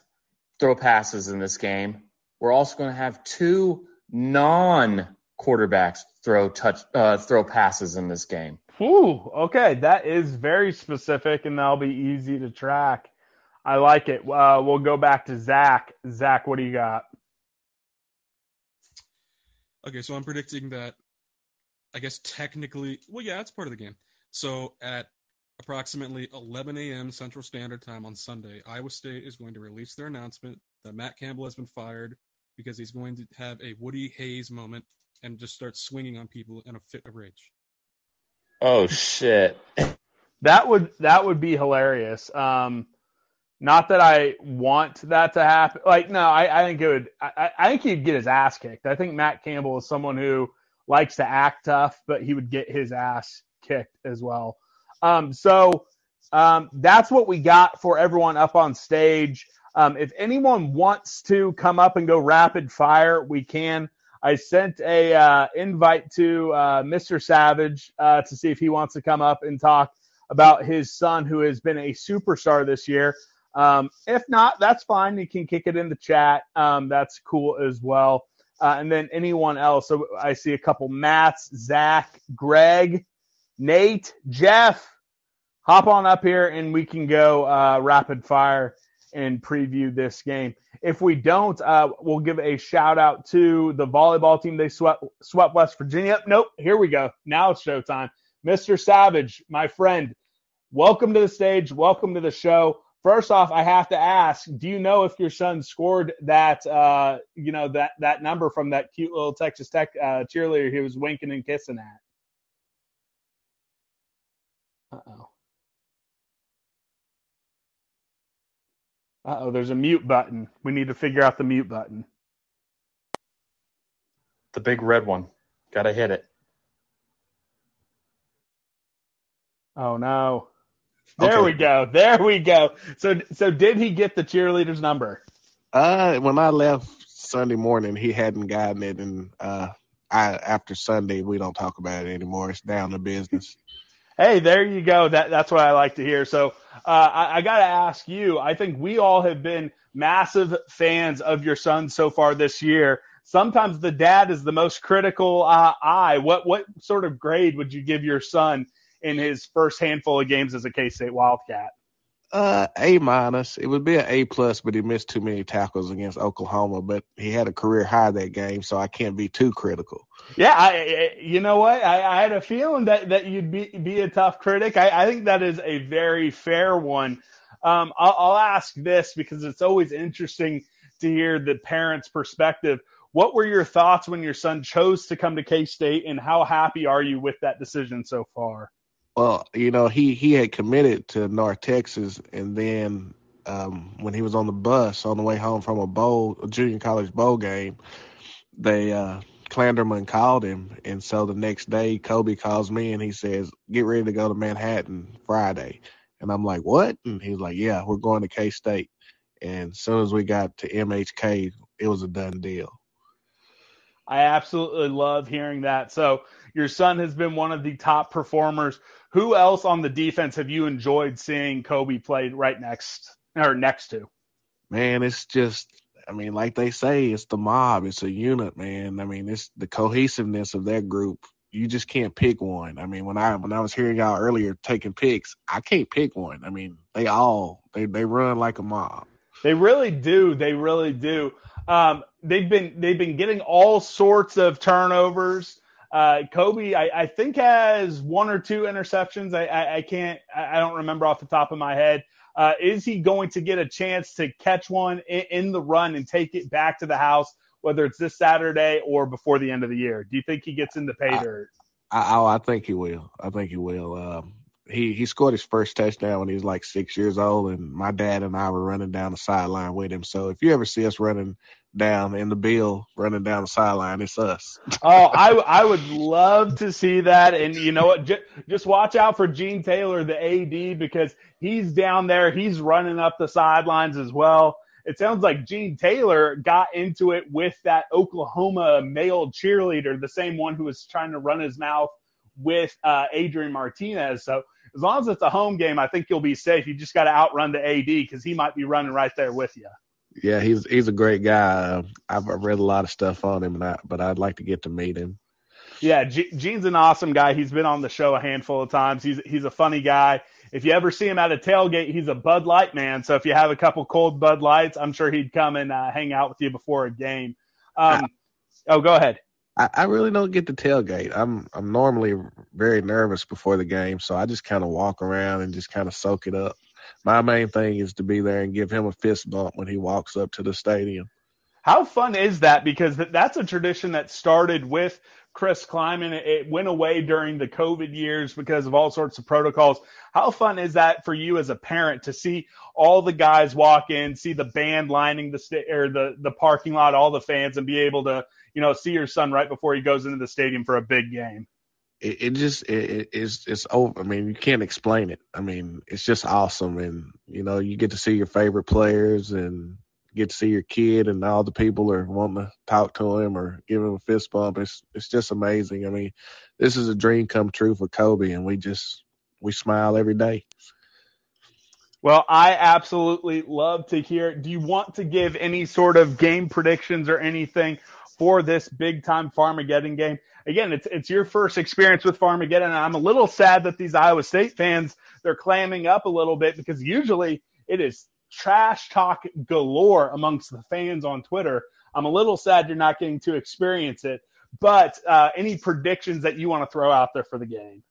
[SPEAKER 8] throw passes in this game. We're also going to have two non quarterbacks throw touch uh, throw passes in this game.
[SPEAKER 3] Ooh, okay. That is very specific, and that'll be easy to track. I like it. Uh, we'll go back to Zach. Zach, what do you got?
[SPEAKER 15] Okay, so I'm predicting that. I guess technically, well, yeah, that's part of the game. So at approximately 11 a.m. Central Standard Time on Sunday, Iowa State is going to release their announcement that Matt Campbell has been fired because he's going to have a Woody Hayes moment and just start swinging on people in a fit of rage.
[SPEAKER 8] Oh shit!
[SPEAKER 3] That would that would be hilarious. Um, not that I want that to happen. Like, no, I, I think it would. I, I think he'd get his ass kicked. I think Matt Campbell is someone who likes to act tough, but he would get his ass kicked as well. Um, so um, that's what we got for everyone up on stage. Um, if anyone wants to come up and go rapid fire, we can. I sent a uh, invite to uh, Mr. Savage uh, to see if he wants to come up and talk about his son, who has been a superstar this year. Um, if not, that's fine. You can kick it in the chat. Um, that's cool as well. Uh, and then anyone else. So I see a couple Matts, Zach, Greg, Nate, Jeff. Hop on up here and we can go uh, rapid fire. and preview this game. If we don't, uh, we'll give a shout out to the volleyball team. They swept swept West Virginia. Nope, here we go. Now it's showtime. Mr. Savage, my friend, welcome to the stage. Welcome to the show. First off, I have to ask: Do you know if your son scored that, uh, you know, that that number from that cute little Texas Tech uh, cheerleader he was winking and kissing at? Uh oh. Uh oh, there's a mute button. We need to figure out the mute button.
[SPEAKER 8] The big red one. Gotta hit it.
[SPEAKER 3] Oh no. There
[SPEAKER 19] Okay.
[SPEAKER 3] we go. There we go. So so did he get the cheerleader's number?
[SPEAKER 19] Uh, when I left Sunday morning, he hadn't gotten it, and uh, I after Sunday we don't talk about it anymore. It's down to business.
[SPEAKER 3] Hey, there you go. That that's what I like to hear. So uh, I, I got to ask you. I think we all have been massive fans of your son so far this year. Sometimes the dad is the most critical uh, eye. What what sort of grade would you give your son in his first handful of games as a K State Wildcat?
[SPEAKER 19] Uh, A minus. It would be an A plus, but he missed too many tackles against Oklahoma. But he had a career high that game, so I can't be too critical.
[SPEAKER 3] Yeah, I, you know what? I, I had a feeling that, that you'd be be a tough critic. I, I think that is a very fair one. Um, I'll, I'll ask this because it's always interesting to hear the parents' perspective. What were your thoughts when your son chose to come to K State, and how happy are you with that decision so far?
[SPEAKER 19] Well, you know, he he had committed to North Texas, and then um, when he was on the bus on the way home from a bowl, a junior college bowl game, they uh, called him, and so the next day, Kobe calls me and he says, "Get ready to go to Manhattan Friday," and I'm like, "What?" And he's like, "Yeah, we're going to K State." And as soon as we got to MHK, it was a done deal.
[SPEAKER 3] I absolutely love hearing that. So your son has been one of the top performers. Who else on the defense have you enjoyed seeing Kobe play right next or next to?
[SPEAKER 19] man, it's just, I mean, like they say, it's the mob. It's a unit, man. I mean, it's the cohesiveness of that group. You just can't pick one. I mean, when I when I was hearing y'all earlier taking picks, I can't pick one. I mean, they all they they run like a mob.
[SPEAKER 3] They really do. They really do. Um, they've been they've been getting all sorts of turnovers. Uh, Kobe, I, I think has one or two interceptions. I, I, I can't, I don't remember off the top of my head. Uh, is he going to get a chance to catch one in, in the run and take it back to the house, whether it's this Saturday or before the end of the year? Do you think he gets in the pay dirt?
[SPEAKER 19] I, I I think he will. I think he will. Um, he he scored his first touchdown when he was like six years old, and my dad and I were running down the sideline with him. So if you ever see us running down in the bill, running down the sideline, it's us.
[SPEAKER 3] oh, I I would love to see that. And you know what? Just, just watch out for Gene Taylor, the AD, because he's down there. He's running up the sidelines as well. It sounds like Gene Taylor got into it with that Oklahoma male cheerleader, the same one who was trying to run his mouth with uh, Adrian Martinez. So as long as it's a home game, I think you'll be safe. You just got to outrun the AD because he might be running right there with you.
[SPEAKER 19] Yeah, he's he's a great guy. Uh, I've read a lot of stuff on him, and I, but I'd like to get to meet him.
[SPEAKER 3] Yeah, G- Gene's an awesome guy. He's been on the show a handful of times. He's he's a funny guy. If you ever see him at a tailgate, he's a Bud Light man. So if you have a couple cold Bud Lights, I'm sure he'd come and uh, hang out with you before a game. Um, oh, go ahead.
[SPEAKER 19] I, I really don't get the tailgate. I'm I'm normally very nervous before the game, so I just kind of walk around and just kind of soak it up. My main thing is to be there and give him a fist bump when he walks up to the stadium.
[SPEAKER 3] How fun is that? Because that's a tradition that started with Chris Klieman. It, went away during the COVID years because of all sorts of protocols. How fun is that for you as a parent to see all the guys walk in, see the band lining the sta- or the the parking lot, all the fans, and be able to you know see your son right before he goes into the stadium for a big game?
[SPEAKER 19] It, it just it, it- it's it's over. I mean, you can't explain it. I mean, it's just awesome, and you know, you get to see your favorite players and get to see your kid, and all the people are wanting to talk to him or give him a fist bump. It's it's just amazing. I mean, this is a dream come true for Kobe, and we just we smile every day.
[SPEAKER 3] Well, I absolutely love to hear. it. Do you want to give any sort of game predictions or anything for this big time Farmageddon game? Again, it's it's your first experience with Farmageddon, and I'm a little sad that these Iowa State fans they're clamming up a little bit because usually it is trash talk galore amongst the fans on Twitter. I'm a little sad you're not getting to experience it. But uh, any predictions that you want to throw out there for the game?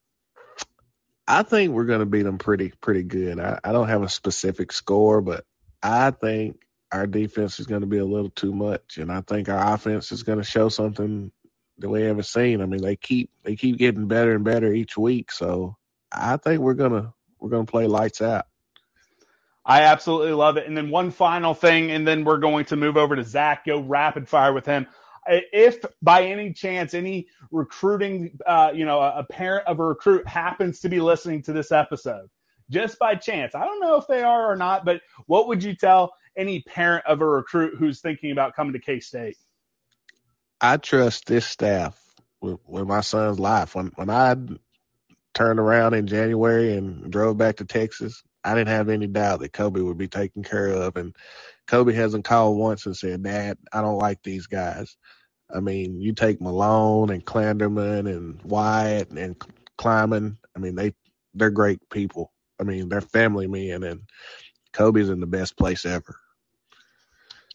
[SPEAKER 19] I think we're going to beat them pretty pretty good. I, I don't have a specific score, but I think our defense is going to be a little too much, and I think our offense is going to show something that we haven't seen. I mean, they keep they keep getting better and better each week, so I think we're gonna we're gonna play lights out.
[SPEAKER 3] I absolutely love it. And then one final thing, and then we're going to move over to Zach, go rapid fire with him. If by any chance any recruiting, uh, you know, a parent of a recruit happens to be listening to this episode, just by chance, I don't know if they are or not, but what would you tell any parent of a recruit who's thinking about coming to K State?
[SPEAKER 19] I trust this staff with, with my son's life. When when I turned around in January and drove back to Texas, I didn't have any doubt that Kobe would be taken care of. And Kobe hasn't called once and said, Dad, I don't like these guys. I mean, you take Malone and Klanderman and Wyatt and Klieman. I mean, they they're great people. I mean, they're family men, and Kobe's in the best place ever.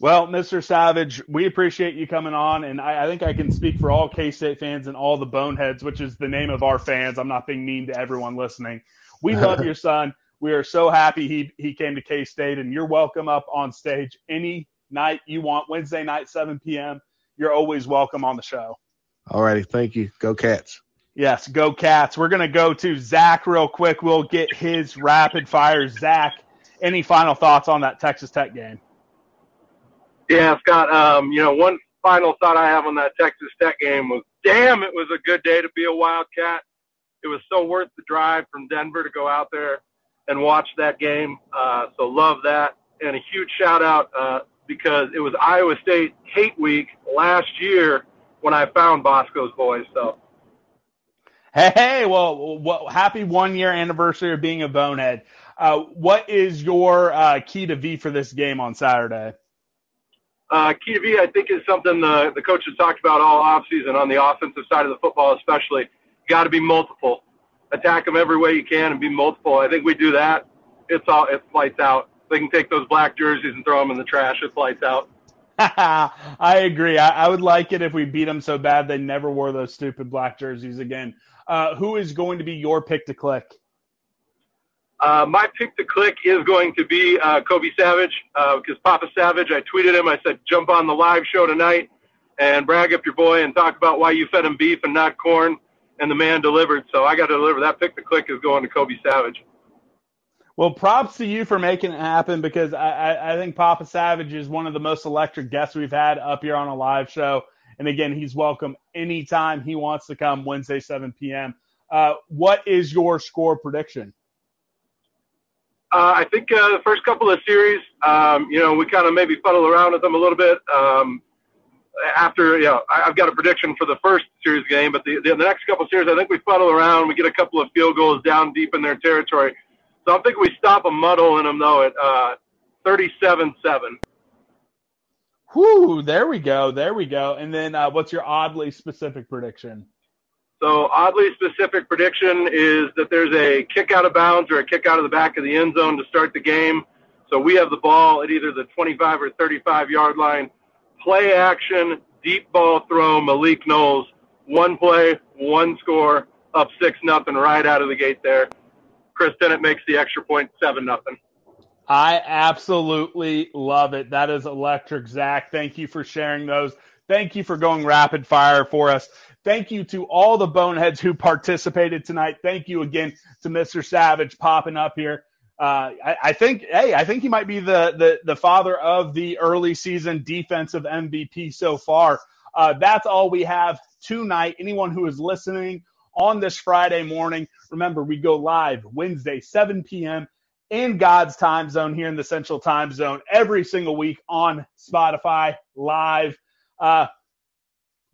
[SPEAKER 3] Well, Mr. Savage, we appreciate you coming on, and I, I think I can speak for all K State fans and all the Boneheads, which is the name of our fans. I'm not being mean to everyone listening. We love your son. We are so happy he he came to K State, and you're welcome up on stage any night you want. Wednesday night, 7 p.m. You're always welcome on the show.
[SPEAKER 19] All righty, thank you. Go Cats.
[SPEAKER 3] Yes, go Cats. We're gonna go to Zach real quick. We'll get his rapid fire. Zach, any final thoughts on that Texas Tech game?
[SPEAKER 20] Yeah, Scott. Um, you know, one final thought I have on that Texas Tech game was, damn, it was a good day to be a Wildcat. It was so worth the drive from Denver to go out there and watch that game. Uh, so love that, and a huge shout out uh, because it was Iowa State Hate Week last year when I found Bosco's boys. So.
[SPEAKER 3] Hey, well, well, happy one year anniversary of being a bonehead. Uh, what is your uh, key to V for this game on Saturday?
[SPEAKER 20] Uh, key to V, I think, is something the, the coaches talked about all offseason on the offensive side of the football, especially. Got to be multiple. Attack them every way you can and be multiple. I think we do that. It's all it's lights out. They can take those black jerseys and throw them in the trash. It's lights out.
[SPEAKER 3] I agree. I, I, would like it if we beat them so bad they never wore those stupid black jerseys again. Uh, who is going to be your pick to click?
[SPEAKER 20] Uh, my pick to click is going to be uh, Kobe Savage because uh, Papa Savage. I tweeted him. I said, "Jump on the live show tonight and brag up your boy and talk about why you fed him beef and not corn." And the man delivered. So I got to deliver. That pick to click is going to Kobe Savage.
[SPEAKER 3] Well, props to you for making it happen because I, I, I think Papa Savage is one of the most electric guests we've had up here on a live show. And again, he's welcome anytime he wants to come Wednesday, 7 p.m. Uh, what is your score prediction?
[SPEAKER 20] Uh, I think uh, the first couple of series, um, you know, we kind of maybe fuddle around with them a little bit. Um, after, you know, I, have got a prediction for the first series game, but the, the, the next couple of series, I think we fuddle around. We get a couple of field goals down deep in their territory. So I think we stop a muddle in them, though, at uh, 37-7.
[SPEAKER 3] Whoo, there we go. There we go. And then uh, what's your oddly specific prediction?
[SPEAKER 20] So oddly specific prediction is that there's a kick out of bounds or a kick out of the back of the end zone to start the game. So we have the ball at either the 25 or 35 yard line. Play action, deep ball throw, Malik Knowles. One play, one score, up six nothing right out of the gate there. Chris Tennant makes the extra point, seven nothing.
[SPEAKER 3] I absolutely love it. That is electric, Zach. Thank you for sharing those. Thank you for going rapid fire for us. Thank you to all the boneheads who participated tonight. Thank you again to Mr. Savage popping up here. Uh, I, I, think, hey, I think he might be the, the, the father of the early season defensive MVP so far. Uh, that's all we have tonight. Anyone who is listening on this Friday morning, remember we go live Wednesday, 7 p.m. in God's time zone here in the Central Time Zone every single week on Spotify live. Uh,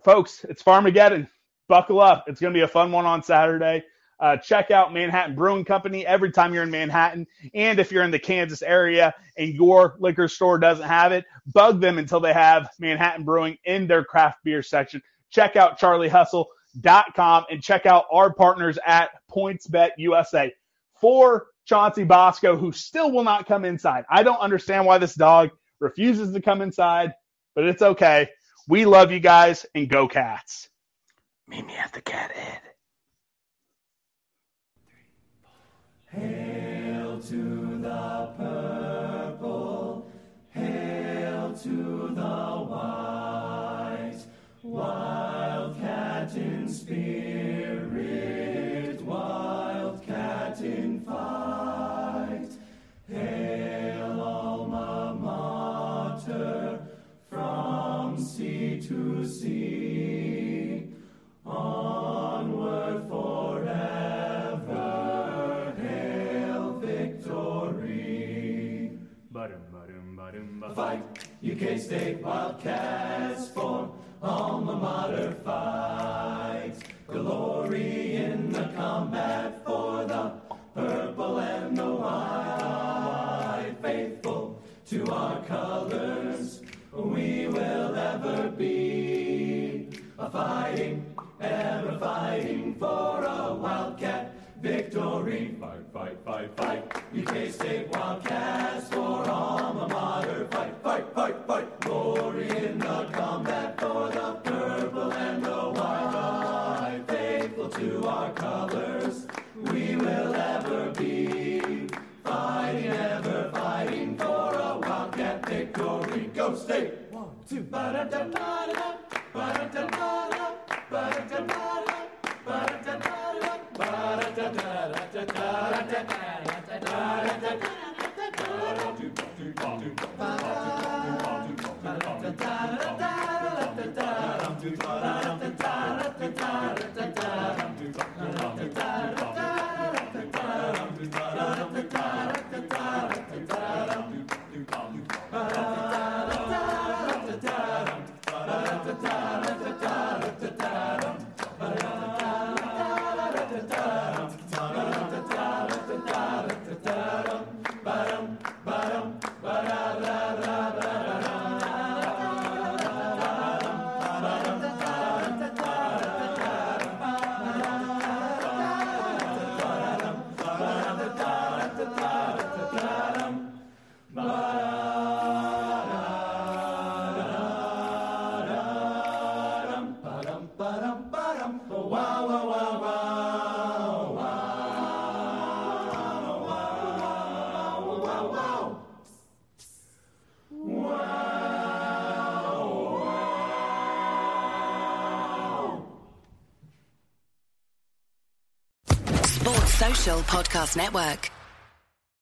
[SPEAKER 3] folks, it's Farmageddon. Buckle up. It's going to be a fun one on Saturday. Uh, check out Manhattan Brewing Company every time you're in Manhattan. And if you're in the Kansas area and your liquor store doesn't have it, bug them until they have Manhattan Brewing in their craft beer section. Check out charliehustle.com and check out our partners at PointsBet USA. For Chauncey Bosco, who still will not come inside. I don't understand why this dog refuses to come inside, but it's okay. We love you guys and go cats.
[SPEAKER 8] Meet me at the cat head.
[SPEAKER 1] Hail to the purple, hail to the white, wildcat in spirit, Fight, you K-State Wildcats for alma mater fight. Glory in the combat for the purple and the white. Faithful to our colors, we will ever be. A fighting, ever fighting for a wildcat victory. Fight, fight, fight, fight. you K-State Wildcats two, ba-da-da-da-da-da, ba-da-da-da-da,
[SPEAKER 21] Podcast Network.